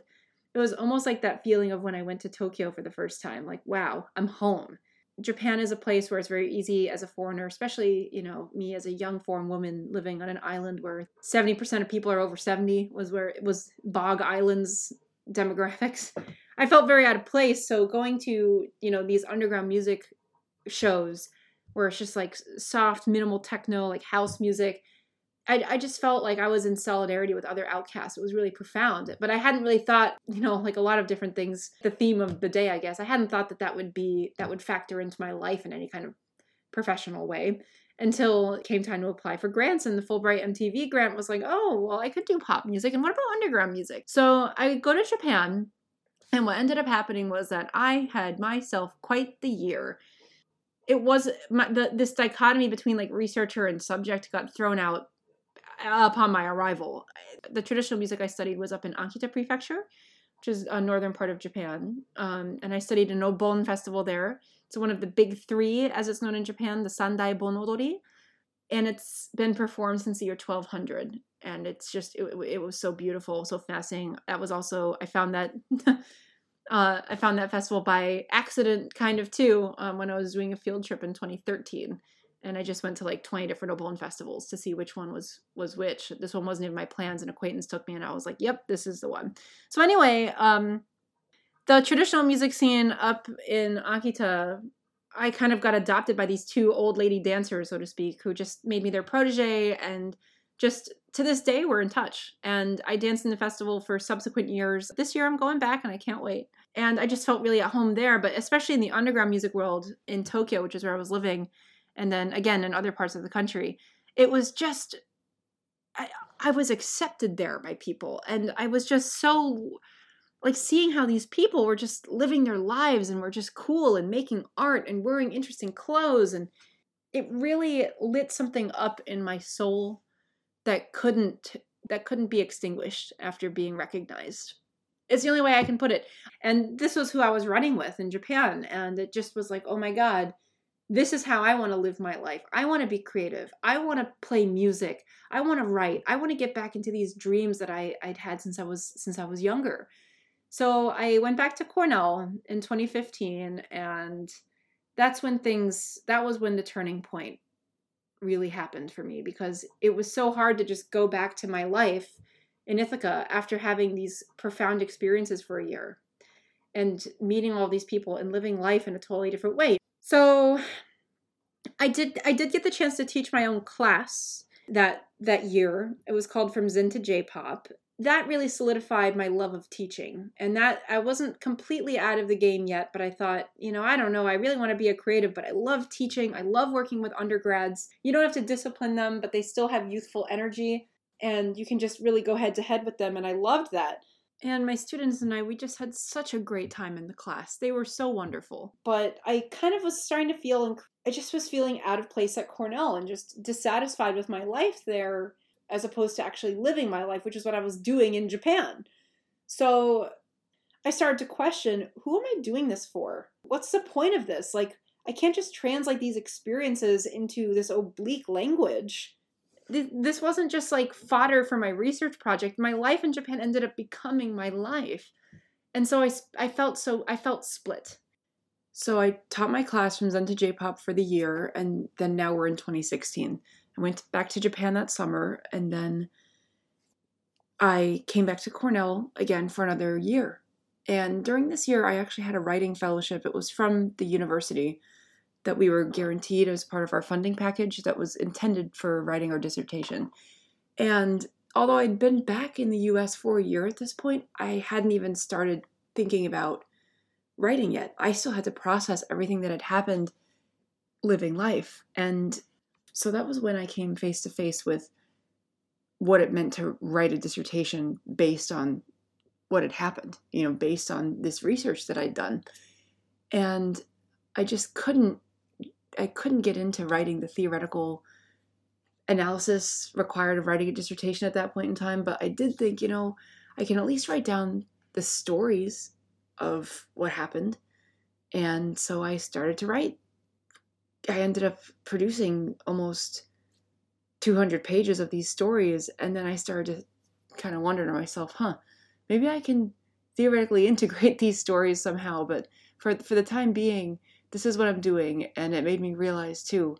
it was almost like that feeling of when I went to Tokyo for the first time like, wow, I'm home. Japan is a place where it's very easy as a foreigner, especially, you know, me as a young foreign woman living on an island where 70% of people are over 70 was where it was Bog Island's demographics. I felt very out of place. So going to, you know, these underground music shows where it's just like soft, minimal techno, like house music, I, I just felt like I was in solidarity with other outcasts. It was really profound. But I hadn't really thought, you know, like a lot of different things, the theme of the day, I guess. I hadn't thought that that would be, that would factor into my life in any kind of professional way until it came time to apply for grants. And the Fulbright MTV grant was like, oh, well, I could do pop music. And what about underground music? So I go to Japan. And what ended up happening was that I had myself quite the year it was my, the, this dichotomy between like researcher and subject got thrown out upon my arrival. The traditional music I studied was up in Akita Prefecture, which is a northern part of Japan. Um, and I studied an Obon festival there. It's one of the big three, as it's known in Japan, the Sandai Bon Odori. And it's been performed since the year 1200. And it's just, it, it was so beautiful, so fascinating. That was also, I found that. uh, I found that festival by accident, kind of too, um, when I was doing a field trip in 2013 and I just went to like 20 different Obon festivals to see which one was was which. This one wasn't in my plans. An acquaintance took me and I was like, "Yep, this is the one." So anyway, um the traditional music scene up in Akita, I kind of got adopted by these two old lady dancers, so to speak, who just made me their protege and just to this day we're in touch. And I danced in the festival for subsequent years. This year I'm going back and I can't wait. And I just felt really at home there, but especially in the underground music world in Tokyo, which is where I was living and then again in other parts of the country it was just I, I was accepted there by people and i was just so like seeing how these people were just living their lives and were just cool and making art and wearing interesting clothes and it really lit something up in my soul that couldn't that couldn't be extinguished after being recognized it's the only way i can put it and this was who i was running with in japan and it just was like oh my god this is how I want to live my life. I want to be creative. I want to play music. I want to write. I want to get back into these dreams that I, I'd had since I was since I was younger. So I went back to Cornell in 2015 and that's when things that was when the turning point really happened for me because it was so hard to just go back to my life in Ithaca after having these profound experiences for a year and meeting all these people and living life in a totally different way. So I did I did get the chance to teach my own class that that year. It was called From Zen to J-pop. That really solidified my love of teaching. And that I wasn't completely out of the game yet, but I thought, you know, I don't know, I really want to be a creative, but I love teaching. I love working with undergrads. You don't have to discipline them, but they still have youthful energy and you can just really go head to head with them and I loved that. And my students and I, we just had such a great time in the class. They were so wonderful. But I kind of was starting to feel, I just was feeling out of place at Cornell and just dissatisfied with my life there as opposed to actually living my life, which is what I was doing in Japan. So I started to question who am I doing this for? What's the point of this? Like, I can't just translate these experiences into this oblique language this wasn't just like fodder for my research project. My life in Japan ended up becoming my life. And so I, I felt so, I felt split. So I taught my class from Zen to J-pop for the year, and then now we're in 2016. I went back to Japan that summer, and then I came back to Cornell again for another year. And during this year, I actually had a writing fellowship. It was from the university that we were guaranteed as part of our funding package that was intended for writing our dissertation. And although I'd been back in the US for a year at this point, I hadn't even started thinking about writing yet. I still had to process everything that had happened
living life. And so that was when I came face to face with what it meant to write a dissertation based on what had happened, you know, based on this research that I'd done. And I just couldn't I couldn't get into writing the theoretical analysis required of writing a dissertation at that point in time, but I did think, you know, I can at least write down the stories of what happened. And so I started to write. I ended up producing almost 200 pages of these stories. And then I started to kind of wonder to myself, huh, maybe I can theoretically integrate these stories somehow. But for, for the time being, this is what I'm doing. And it made me realize too,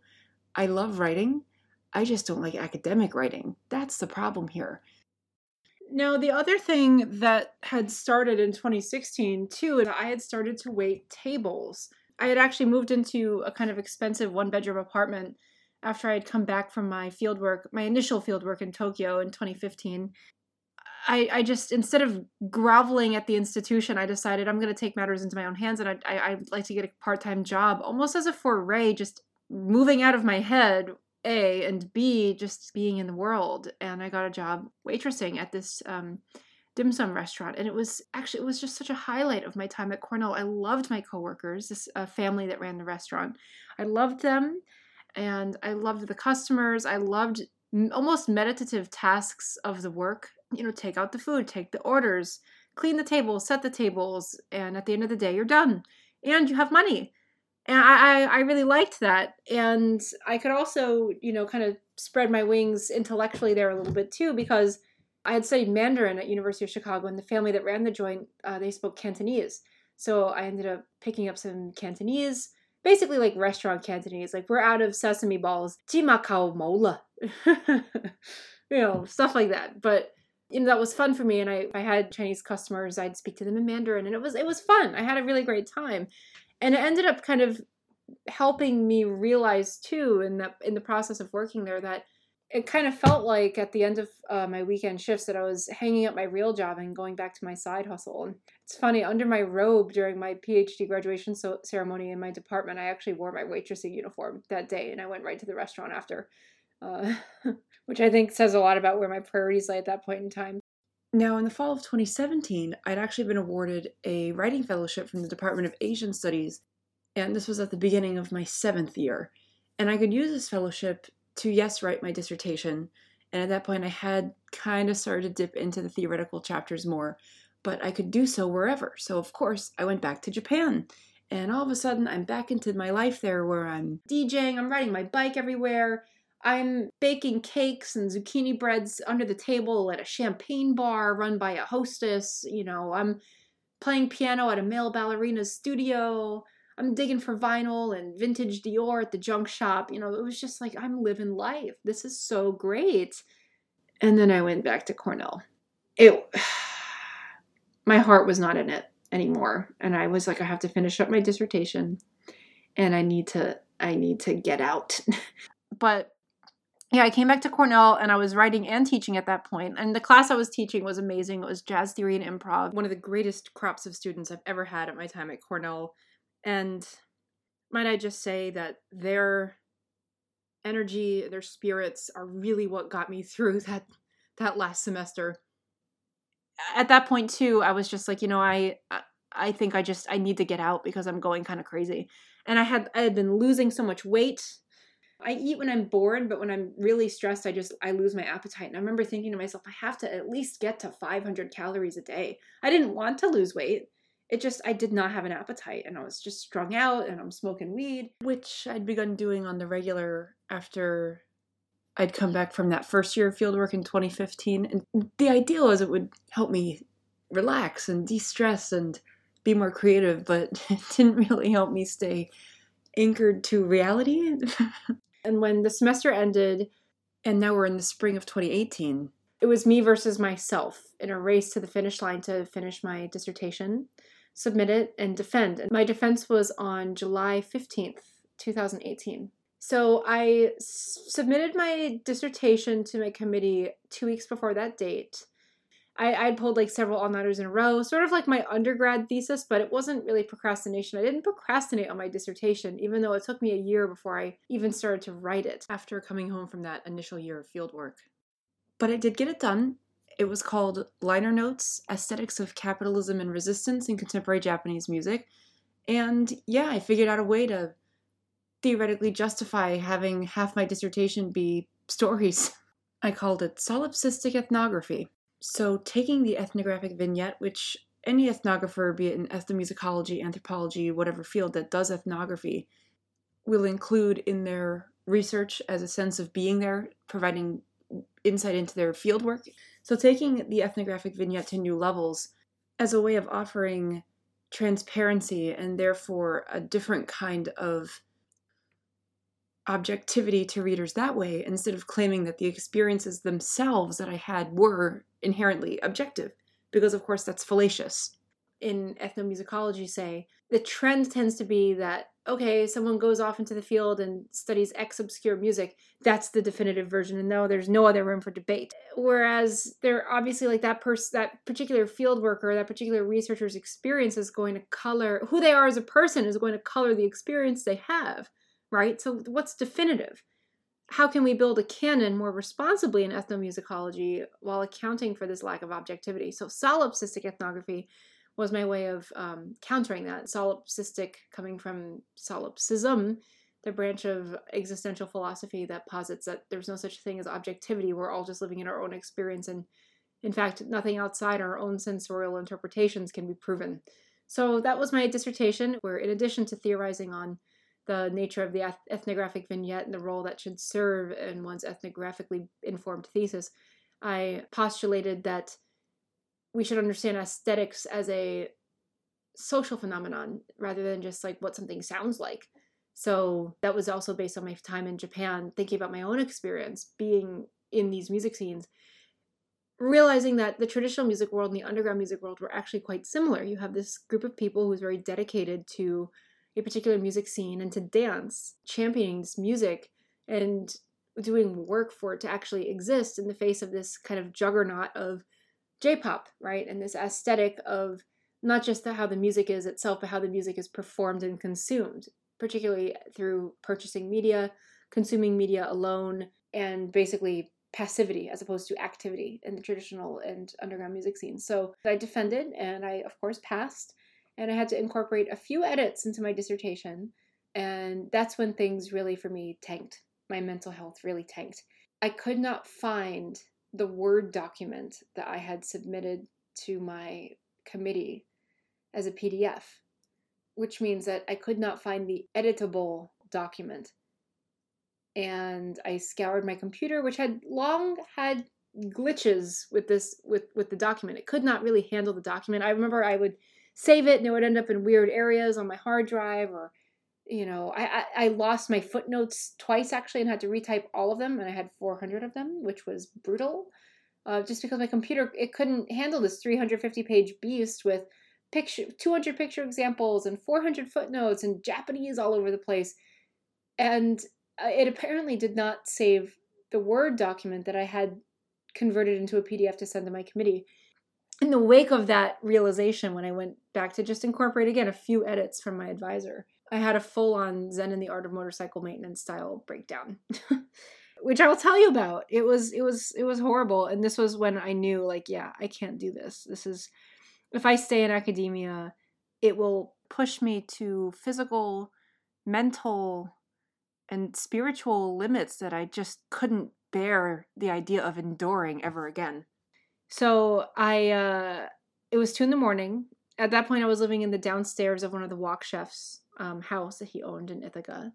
I love writing. I just don't like academic writing. That's the problem here.
Now, the other thing that had started in 2016 too, I had started to wait tables. I had actually moved into a kind of expensive one bedroom apartment after I had come back from my fieldwork, my initial fieldwork in Tokyo in 2015. I, I just instead of groveling at the institution, I decided I'm going to take matters into my own hands, and I, I I'd like to get a part time job, almost as a foray, just moving out of my head a and B just being in the world. And I got a job waitressing at this um, dim sum restaurant, and it was actually it was just such a highlight of my time at Cornell. I loved my coworkers, this uh, family that ran the restaurant. I loved them, and I loved the customers. I loved almost meditative tasks of the work. You know, take out the food, take the orders, clean the tables, set the tables, and at the end of the day, you're done, and you have money and I, I really liked that and i could also you know kind of spread my wings intellectually there a little bit too because i had studied mandarin at university of chicago and the family that ran the joint uh, they spoke cantonese. So i ended up picking up some cantonese basically like restaurant cantonese like we're out of sesame balls. Jimakao mola. You know stuff like that. But you know that was fun for me and I, I had chinese customers i'd speak to them in mandarin and it was it was fun. I had a really great time. And it ended up kind of helping me realize too in the in the process of working there that it kind of felt like at the end of uh, my weekend shifts that I was hanging up my real job and going back to my side hustle. And it's funny, under my robe during my PhD graduation so- ceremony in my department, I actually wore my waitressing uniform that day and I went right to the restaurant after, uh, which I think says a lot about where my priorities lay at that point in time.
Now, in the fall of 2017, I'd actually been awarded a writing fellowship from the Department of Asian Studies, and this was at the beginning of my seventh year. And I could use this fellowship to, yes, write my dissertation. And at that point, I had kind of started to dip into the theoretical chapters more, but I could do so wherever. So, of course, I went back to Japan. And all of a sudden, I'm back into my life there where I'm DJing, I'm riding my bike everywhere. I'm baking cakes and zucchini breads under the table at a champagne bar run by a hostess. You know, I'm playing piano at a male ballerina's studio. I'm digging for vinyl and vintage Dior at the junk shop. You know, it was just like, I'm living life. This is so great. And then I went back to Cornell. It, my heart was not in it anymore. And I was like, I have to finish up my dissertation and I need to, I need to get out. but yeah, I came back to Cornell and I was writing and teaching at that point. And the class I was teaching was amazing. It was jazz theory and improv, one of the greatest crops of students I've ever had at my time at Cornell. And might I just say that their energy, their spirits are really what got me through that that last semester. At that point too, I was just like, you know, I I think I just I need to get out because I'm going kind of crazy. And I had I had been losing so much weight I eat when I'm bored, but when I'm really stressed, I just I lose my appetite. And I remember thinking to myself, I have to at least get to 500 calories a day. I didn't want to lose weight. It just I did not have an appetite and I was just strung out and I'm smoking weed, which I'd begun doing on the regular after I'd come back from that first year of fieldwork in 2015. And the idea was it would help me relax and de-stress and be more creative, but it didn't really help me stay anchored to reality. And when the semester ended, and now we're in the spring of 2018, it was me versus myself in a race to the finish line to finish my dissertation, submit it, and defend. And my defense was on July 15th, 2018. So I s- submitted my dissertation to my committee two weeks before that date.
I I pulled like several all nighters in a row, sort of like my undergrad thesis, but it wasn't really procrastination. I didn't procrastinate on my dissertation, even though it took me a year before I even started to write it.
After coming home from that initial year of fieldwork, but I did get it done. It was called Liner Notes Aesthetics of Capitalism and Resistance in Contemporary Japanese Music. And yeah, I figured out a way to theoretically justify having half my dissertation be stories. I called it solipsistic ethnography. So, taking the ethnographic vignette, which any ethnographer, be it in ethnomusicology, anthropology, whatever field that does ethnography, will include in their research as a sense of being there, providing insight into their fieldwork. So, taking the ethnographic vignette to new levels as a way of offering transparency and therefore a different kind of objectivity to readers that way instead of claiming that the experiences themselves that I had were inherently objective, because of course that's fallacious.
In ethnomusicology, say, the trend tends to be that, okay, someone goes off into the field and studies X obscure music, that's the definitive version, and no, there's no other room for debate. Whereas they're obviously like that person, that particular field worker, that particular researcher's experience is going to color who they are as a person, is going to color the experience they have right? So, what's definitive? How can we build a canon more responsibly in ethnomusicology while accounting for this lack of objectivity? So, solipsistic ethnography was my way of um, countering that. Solipsistic coming from solipsism, the branch of existential philosophy that posits that there's no such thing as objectivity. We're all just living in our own experience, and in fact, nothing outside our own sensorial interpretations can be proven. So that was my dissertation, where in addition to theorizing on the nature of the ethnographic vignette and the role that should serve in one's ethnographically informed thesis, I postulated that we should understand aesthetics as a social phenomenon rather than just like what something sounds like. So that was also based on my time in Japan, thinking about my own experience being in these music scenes, realizing that the traditional music world and the underground music world were actually quite similar. You have this group of people who's very dedicated to a particular music scene and to dance, championing this music and doing work for it to actually exist in the face of this kind of juggernaut of J-pop, right? And this aesthetic of not just the, how the music is itself, but how the music is performed and consumed, particularly through purchasing media, consuming media alone, and basically passivity as opposed to activity in the traditional and underground music scene. So I defended and I, of course, passed and I had to incorporate a few edits into my dissertation. And that's when things really, for me, tanked. My mental health really tanked. I could not find the Word document that I had submitted to my committee as a PDF, which means that I could not find the editable document. And I scoured my computer, which had long had glitches with this with with the document. It could not really handle the document. I remember I would save it and it would end up in weird areas on my hard drive or you know I, I, I lost my footnotes twice actually and had to retype all of them and i had 400 of them which was brutal uh, just because my computer it couldn't handle this 350 page beast with picture 200 picture examples and 400 footnotes and japanese all over the place. And uh, it apparently did not save the word document that i had converted into a pdf to send to my committee. In the wake of that realization, when I went back to just incorporate again a few edits from my advisor, I had a full on Zen in the Art of Motorcycle Maintenance style breakdown. which I will tell you about. It was it was it was horrible and this was when I knew like yeah, I can't do this. This is if I stay in academia, it will push me to physical, mental and spiritual limits that I just couldn't bear the idea of enduring ever again. So I, uh, it was two in the morning. At that point, I was living in the downstairs of one of the wok chefs' um, house that he owned in Ithaca,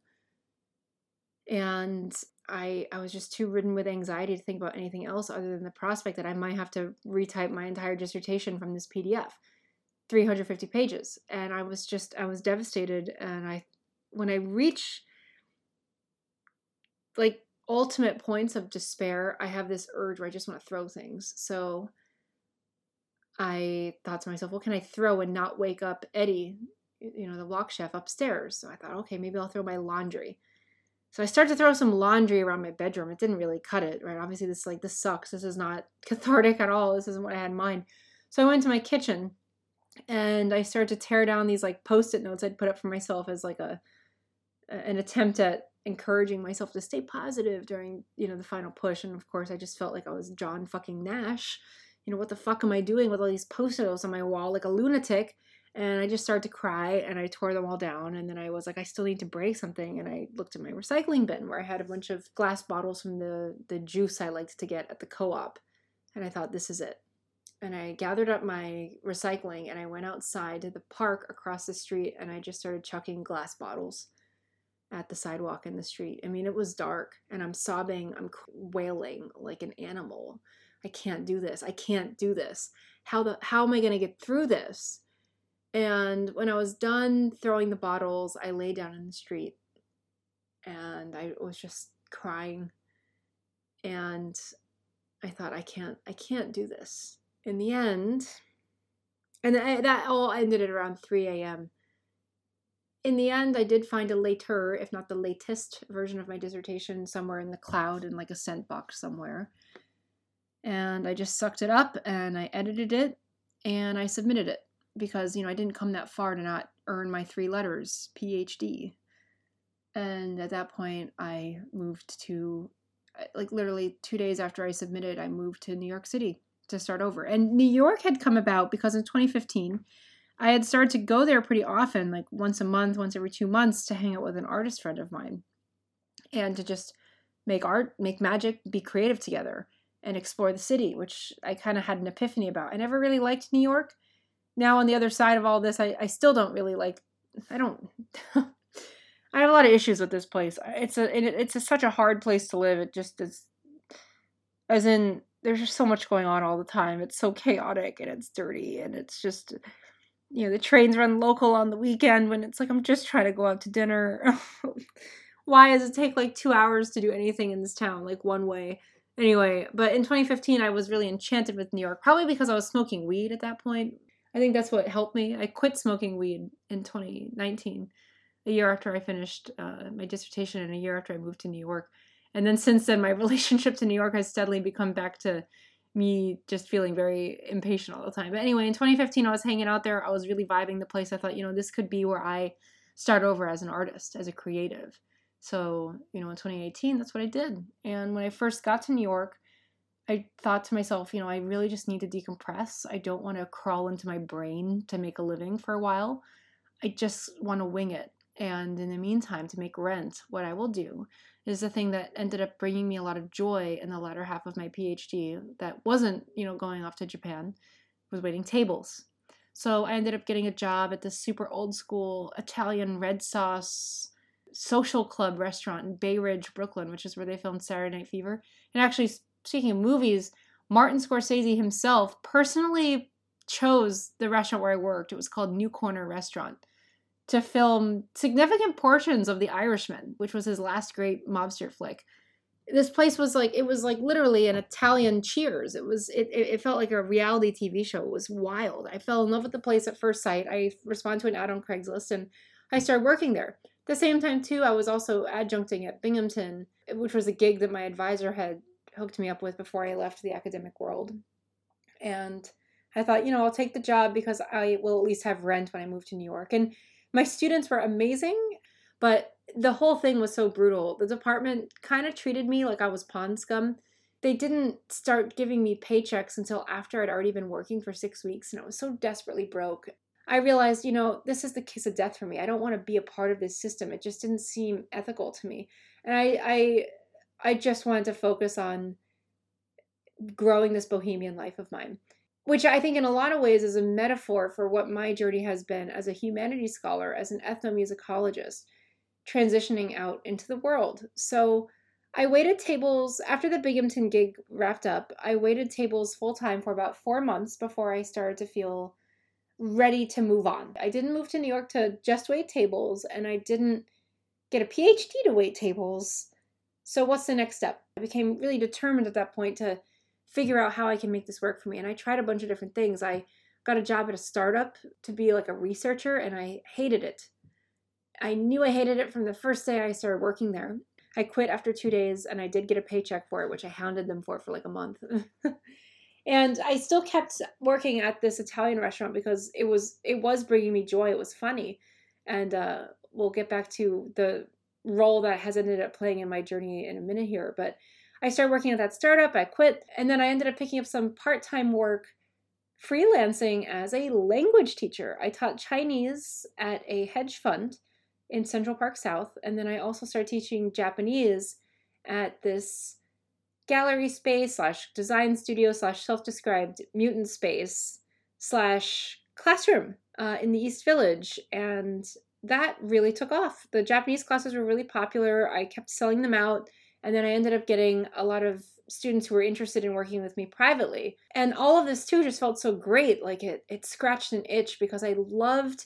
and I, I was just too ridden with anxiety to think about anything else other than the prospect that I might have to retype my entire dissertation from this PDF, 350 pages, and I was just, I was devastated. And I, when I reach, like ultimate points of despair, I have this urge where I just want to throw things. So I thought to myself, what can I throw and not wake up Eddie, you know, the wok chef upstairs? So I thought, okay, maybe I'll throw my laundry. So I start to throw some laundry around my bedroom. It didn't really cut it, right? Obviously, this like this sucks. This is not cathartic at all. This isn't what I had in mind. So I went to my kitchen and I started to tear down these like post-it notes I'd put up for myself as like a an attempt at encouraging myself to stay positive during, you know, the final push. And of course, I just felt like I was John fucking Nash. You know, what the fuck am I doing with all these post-it notes on my wall like a lunatic? And I just started to cry and I tore them all down. And then I was like, I still need to break something. And I looked at my recycling bin where I had a bunch of glass bottles from the, the juice I liked to get at the co op. And I thought, this is it. And I gathered up my recycling and I went outside to the park across the street and I just started chucking glass bottles at the sidewalk in the street. I mean, it was dark and I'm sobbing, I'm wailing like an animal. I can't do this. I can't do this. How the how am I going to get through this? And when I was done throwing the bottles, I lay down in the street and I was just crying and I thought I can't I can't do this. In the end, and that all ended at around 3 a.m in the end, I did find a later, if not the latest, version of my dissertation somewhere in the cloud in like a sent box somewhere. And I just sucked it up and I edited it and I submitted it because, you know, I didn't come that far to not earn my three letters, PhD. And at that point, I moved to, uh, like, literally two days after I submitted, I moved to New York City to start over. And New York had come about because in 2015, I had started to go there pretty often, like once a month, once every two months, to hang out with an artist friend of mine and to just make art, make magic, be creative together and explore the city, which I kind of had an epiphany about. I never really liked New York. Now, on the other side of all this, I, I still don't really like, I don't. I have a lot of issues with this place. It's a it, it's a, such a hard place to live. It just is, as in there's just so much going on all the time. It's so chaotic and it's dirty and it's just you know the trains run local on the weekend when it's like i'm just trying to go out to dinner why does it take like two hours to do anything in this town like one way anyway but in 2015 i was really enchanted with new york probably because i was smoking weed at that point i think that's what helped me i quit smoking weed in 2019 a year after i finished uh, my dissertation and a year after i moved to new york and then since then my relationship to new york has steadily become back to me just feeling very impatient all the time. But anyway, in 2015, I was hanging out there. I was really vibing the place. I thought, you know, this could be where I start over as an artist, as a creative. So, you know, in 2018, that's what I did. And when I first got to New York, I thought to myself, you know, I really just need to decompress. I don't want to crawl into my brain to make a living for a while. I just want to wing it. And in the meantime, to make rent, what I will do is the thing that ended up bringing me a lot of joy in the latter half of my PhD that wasn't, you know, going off to Japan, was waiting tables. So I ended up getting a job at this super old school Italian red sauce social club restaurant in Bay Ridge, Brooklyn, which is where they filmed Saturday Night Fever. And actually, speaking of movies, Martin Scorsese himself personally chose the restaurant where I worked. It was called New Corner Restaurant to film significant portions of The Irishman, which was his last great mobster flick. This place was like it was like literally an Italian Cheers. It was it it felt like a reality TV show. It was wild. I fell in love with the place at first sight. I responded to an ad on Craigslist and I started working there. At the same time too, I was also adjuncting at Binghamton, which was a gig that my advisor had hooked me up with before I left the academic world. And I thought, you know, I'll take the job because I will at least have rent when I move to New York. And my students were amazing, but the whole thing was so brutal. The department kind of treated me like I was pond scum. They didn't start giving me paychecks until after I'd already been working for six weeks and I was so desperately broke. I realized, you know, this is the kiss of death for me. I don't want to be a part of this system. It just didn't seem ethical to me. And I I I just wanted to focus on growing this bohemian life of mine which I think in a lot of ways is a metaphor for what my journey has been as a humanities scholar, as an ethnomusicologist, transitioning out into the world. So I waited tables after the Binghamton gig wrapped up. I waited tables full time for about four months before I started to feel ready to move on. I didn't move to New York to just wait tables, and I didn't get a PhD to wait tables. So, what's the next step? I became really determined at that point to figure out how I can make this work for me. And I tried a bunch of different things. I got a job at a startup to be like a researcher, and I hated it. I knew I hated it from the first day I started working there. I quit after two days and I did get a paycheck for it, which I hounded them for for like a month. and I still kept working at this Italian restaurant because it was it was bringing me joy. It was funny, and uh, we'll get back to the role that has ended up playing in my journey in a minute here. But I started working at that startup. I quit, and then I ended up picking up some part time work freelancing as a language teacher. I taught Chinese at a hedge fund in Central Park South, and then I also started teaching Japanese at this gallery space slash design studio slash self-described mutant space slash classroom uh, in the East Village, and that really took off. The Japanese classes were really popular. I kept selling them out, and then I ended up getting a lot of students who were interested in working with me privately. And all of this too just felt so great. Like it it scratched an itch because I loved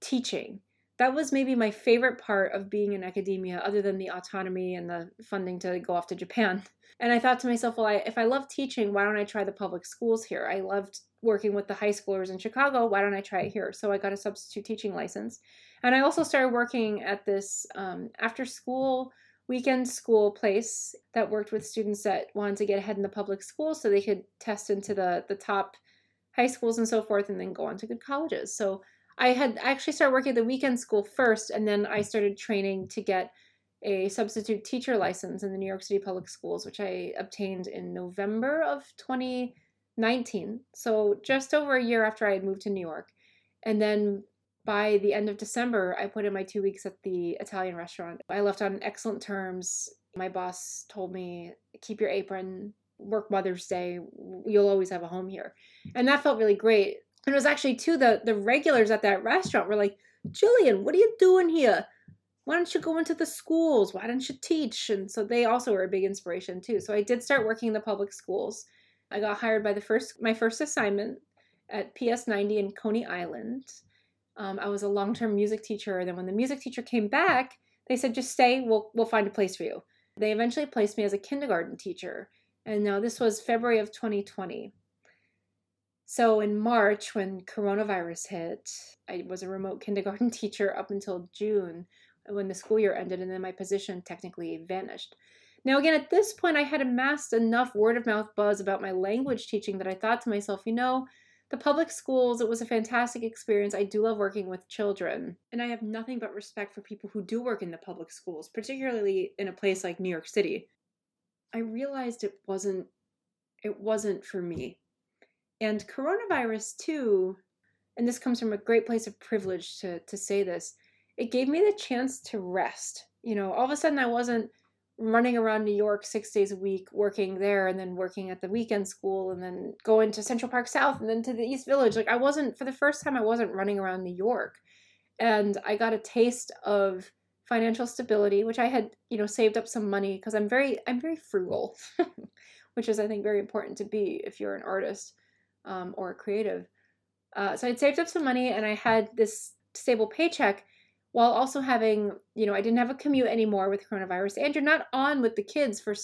teaching. That was maybe my favorite part of being in academia, other than the autonomy and the funding to go off to Japan. And I thought to myself, well, I, if I love teaching, why don't I try the public schools here? I loved working with the high schoolers in Chicago. Why don't I try it here? So I got a substitute teaching license. And I also started working at this um, after school weekend school place that worked with students that wanted to get ahead in the public school so they could test into the the top high schools and so forth and then go on to good colleges. So I had actually started working at the weekend school first and then I started training to get a substitute teacher license in the New York City Public Schools, which I obtained in November of 2019. So just over a year after I had moved to New York. And then by the end of December, I put in my two weeks at the Italian restaurant. I left on excellent terms. My boss told me, keep your apron, work Mother's Day, you'll always have a home here. And that felt really great. And it was actually, too, the, the regulars at that restaurant were like, Jillian, what are you doing here? Why don't you go into the schools? Why don't you teach? And so they also were a big inspiration, too. So I did start working in the public schools. I got hired by the first my first assignment at PS 90 in Coney Island um, I was a long term music teacher. And then when the music teacher came back, they said, just stay, we'll, we'll find a place for you. They eventually placed me as a kindergarten teacher. And now this was February of 2020. So in March, when coronavirus hit, I was a remote kindergarten teacher up until June when the school year ended, and then my position technically vanished. Now, again, at this point, I had amassed enough word of mouth buzz about my language teaching that I thought to myself, you know, the public schools, it was a fantastic experience. I do love working with children. And I have nothing but respect for people who do work in the public schools, particularly in a place like New York City. I realized it wasn't it wasn't for me. And coronavirus too, and this comes from a great place of privilege to to say this, it gave me the chance to rest. You know, all of a sudden I wasn't running around New York six days a week, working there, and then working at the weekend school, and then going to Central Park South, and then to the East Village. Like I wasn't for the first time, I wasn't running around New York, and I got a taste of financial stability, which I had, you know, saved up some money because I'm very, I'm very frugal, which is I think very important to be if you're an artist um, or creative. Uh, so I'd saved up some money, and I had this stable paycheck while also having, you know, I didn't have a commute anymore with coronavirus, and you're not on with the kids for,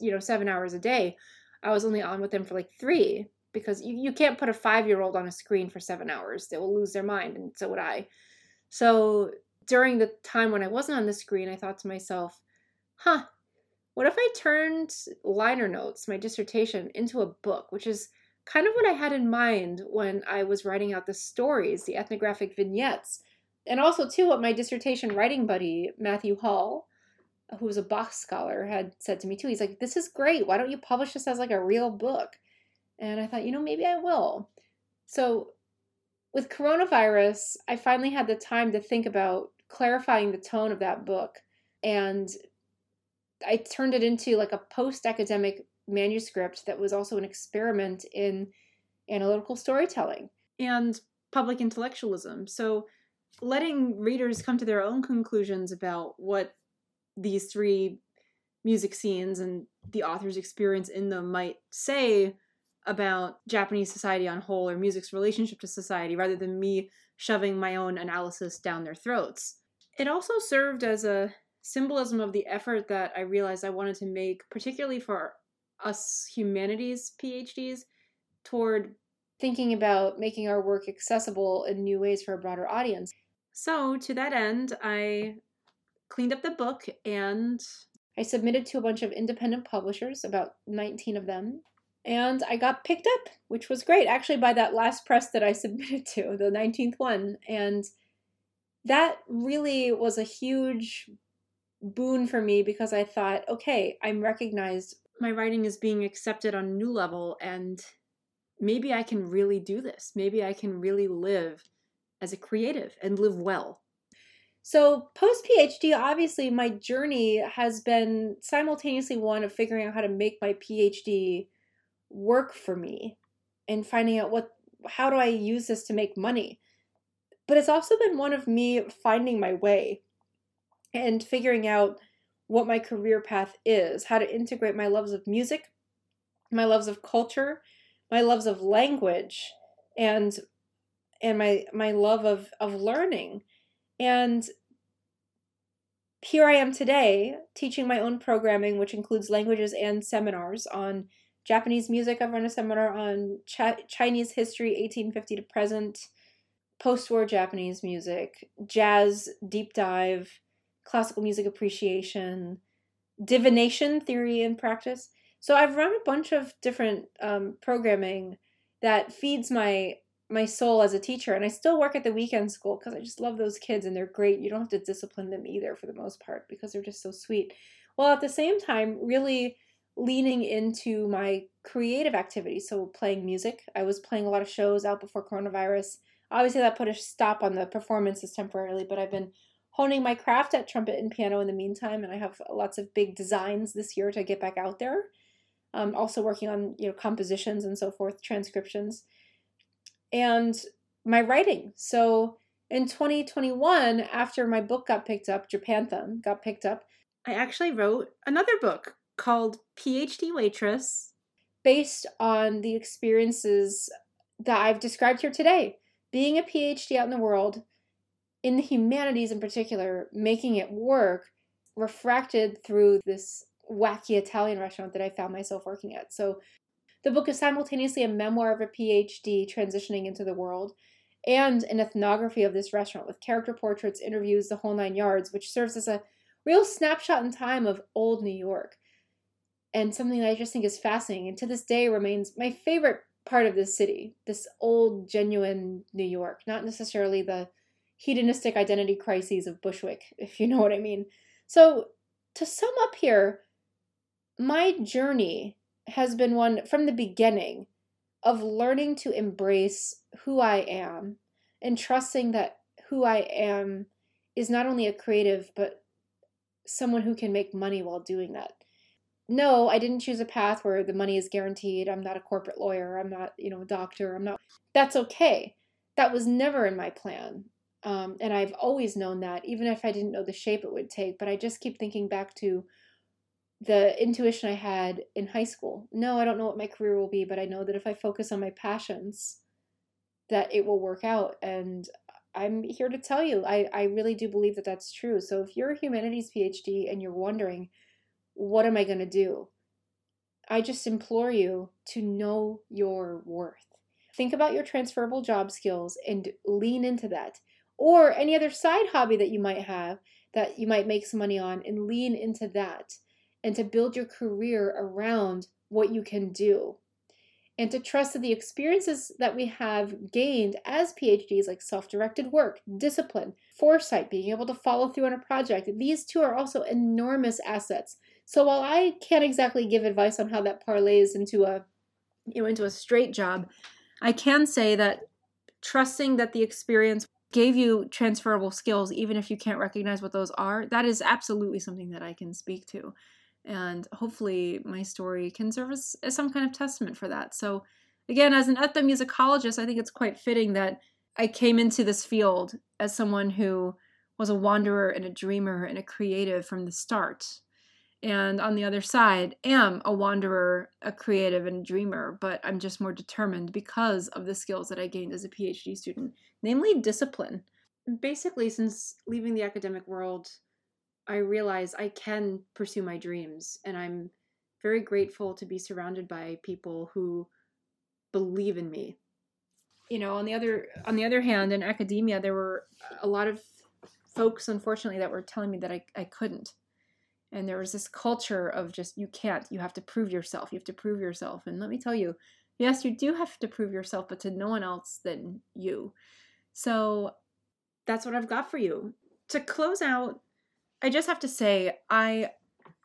you know, seven hours a day. I was only on with them for like three because you, you can't put a five year old on a screen for seven hours. They will lose their mind, and so would I. So during the time when I wasn't on the screen, I thought to myself, huh, what if I turned liner notes, my dissertation, into a book, which is kind of what I had in mind when I was writing out the stories, the ethnographic vignettes and also too what my dissertation writing buddy matthew hall who was a Bach scholar had said to me too. He's like this is great. Why don't you publish this as like a real book? And i thought you know maybe i will. So with coronavirus i finally had the time to think about clarifying the tone of that book and i turned it into like a post academic manuscript that was also an experiment in analytical storytelling and public intellectualism so letting readers come to their own conclusions about what these three music scenes and the author's experience in them might say about Japanese society on whole or music's relationship to society rather than me shoving my own analysis down their throats. It also served as a symbolism of the effort that I realized I wanted to make, particularly for us humanities PhDs, toward thinking about making our work accessible in new ways for a broader audience. So, to that end, I cleaned up the book and I submitted to a bunch of independent publishers, about 19 of them, and I got picked up, which was great. Actually, by that last press that I submitted to, the 19th one. And that really was a huge boon for me because I thought, okay, I'm recognized. My writing is being accepted on a new level, and maybe I can really do this. Maybe I can really live as a creative and live well. So, post PhD, obviously, my journey has been simultaneously one of figuring out how to make my PhD work for me and finding out what how do I use this to make money. But it's also been one of me finding my way and figuring out what my career path is, how to integrate my loves of music, my loves of culture, my loves of language, and and my my love of of learning. And here I am today teaching my own programming, which includes languages and seminars on Japanese music. I've run a seminar on Ch- Chinese history, 1850 to present, post war Japanese music, jazz deep dive, classical music appreciation, divination theory and practice. So I've run a bunch of different um, programming that feeds my my soul as a teacher and i still work at the weekend school because i just love those kids and they're great you don't have to discipline them either for the most part because they're just so sweet while at the same time really leaning into my creative activities. So, playing music. I was playing a lot of shows out before coronavirus. Obviously, that put a stop on the performances temporarily, but I've been honing my craft at trumpet and piano in the meantime, and I have lots of big designs this year to get back out there. Um, also working on you know compositions and so forth, transcriptions, and my writing. So in 2021, after my book got picked up, Japanthem got picked up, I actually wrote another book called PhD Waitress, based on the experiences that I've described here today. Being a PhD out in the world, in the humanities in particular, making it work, refracted through this wacky Italian restaurant that I found myself working at. So the book is simultaneously a memoir of a PhD transitioning into the world and an ethnography of this restaurant with character portraits, interviews, the whole nine yards, which serves as a real snapshot in time of old New York and something that I just think is fascinating and to this day remains my favorite part of this city, this old, genuine New York, not necessarily the hedonistic identity crises of Bushwick, if you know what I mean. So, to sum up here, my journey has been one from the beginning of learning to embrace who I am and trusting that who I am is not only a creative, but someone who can make money while doing that no, I didn't choose a path where the money is guaranteed. I'm not a corporate lawyer. I'm not, you know, a doctor. I'm not. That's okay. That was never in my plan. Um, and I've always known that, even if I didn't know the shape it would take. But I just keep thinking back to the intuition I had in high school. No, I don't know what my career will be, but I know that if I focus on my passions, that it will work out. And I'm here to tell you, I, I really do believe that that's true. So if you're a humanities PhD and you're wondering, what am I going to do? I just implore you to know your worth. Think about your transferable job skills and lean into that. Or any other side hobby that you might have that you might make some money on and lean into that and to build your career around what you can do. And to trust that the experiences that we have gained as PhDs, like self directed work, discipline, foresight, being able to follow through on a project, these two are also enormous assets so while I can't exactly give advice on how that parlays into a you know into a straight job, I can say that trusting that the experience gave you transferable skills even if you can't recognize what those are, that is absolutely something that I can speak to. And hopefully my story can serve as, as some kind of testament for that. So again, as an ethnomusicologist, I think it's quite fitting that I came into this field as someone who was a wanderer and a dreamer and a creative from the start and on the other side am a wanderer a creative and a dreamer but i'm just more determined because of the skills that i gained as a phd student namely discipline. Basically since leaving the academic world i realize i can pursue my dreams and i'm very grateful to be surrounded by people who believe in me. You know on the other on the other hand in academia there were a lot of folks unfortunately that were telling me that i, I couldn't
And there was this culture of just, you can't, you have to prove yourself, you have to prove yourself. And let me tell you, yes, you do have to prove yourself, but to no one else than you. So
that's what I've got for you. To close out, I just have to say, I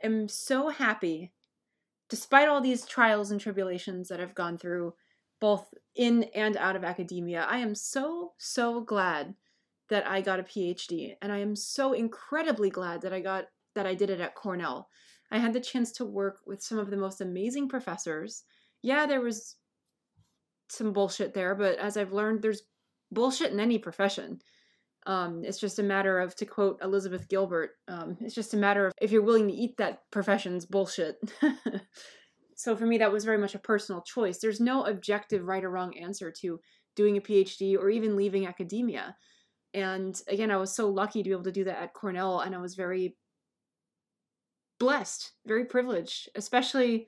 am so happy, despite all these trials and tribulations that I've gone through, both in and out of academia. I am so, so glad that I got a PhD. And I am so incredibly glad that I got that I did it at Cornell. I had the chance to work with some of the most amazing professors. Yeah, there was some bullshit there, but as I've learned, there's bullshit in any profession. Um, it's just a matter of, to quote Elizabeth Gilbert, um, it's just a matter of if you're willing to eat that profession's bullshit. so for me, that was very much a personal choice. There's no objective right or wrong answer to doing a PhD or even leaving academia. And again, I was so lucky to be able to do that at Cornell, and I was very blessed, very privileged, especially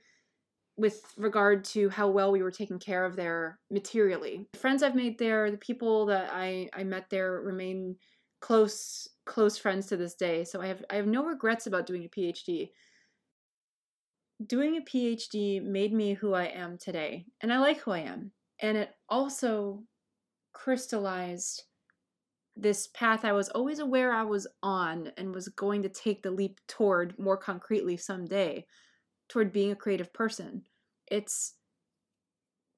with regard to how well we were taken care of there materially. The friends I've made there, the people that I, I met there remain close close friends to this day. So I have I have no regrets about doing a PhD. Doing a PhD made me who I am today, and I like who I am. And it also crystallized this path I was always aware I was on and was going to take the leap toward more concretely someday toward being a creative person. It's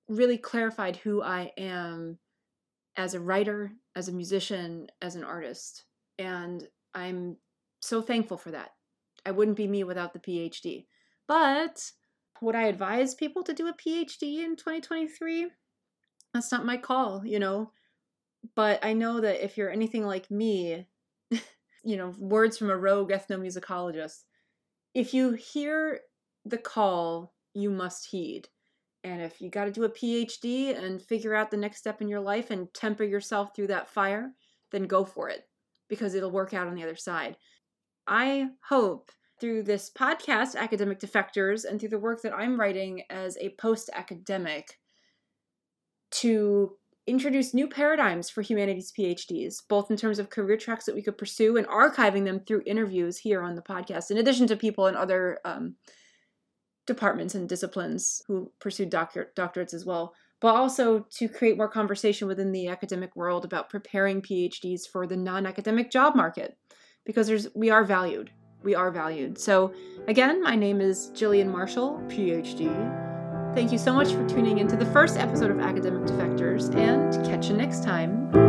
really clarified who I am as a writer, as a musician, as an artist. And I'm so thankful for that. I wouldn't be me without the PhD. But would I advise people to do a PhD in 2023? That's not my call, you know. But I know that if you're anything like me, you know, words from a rogue ethnomusicologist, if you hear the call, you must heed. And if you got to do a PhD and figure out the next step in your life and temper yourself through that fire, then go for it because it'll work out on the other side. I hope through this podcast, Academic Defectors, and through the work that I'm writing as a post academic, to introduce new paradigms for humanities PhDs, both in terms of career tracks that we could pursue and archiving them through interviews here on the podcast, in addition to people in other um, departments and disciplines who pursued doctor- doctorates as well, but also to create more conversation within the academic world about preparing PhDs for the non academic job market, because there's, we are valued. We are valued. So, again, my name is Jillian Marshall, PhD. Thank you so much for tuning into the first episode of Academic Defectors, and catch you next time.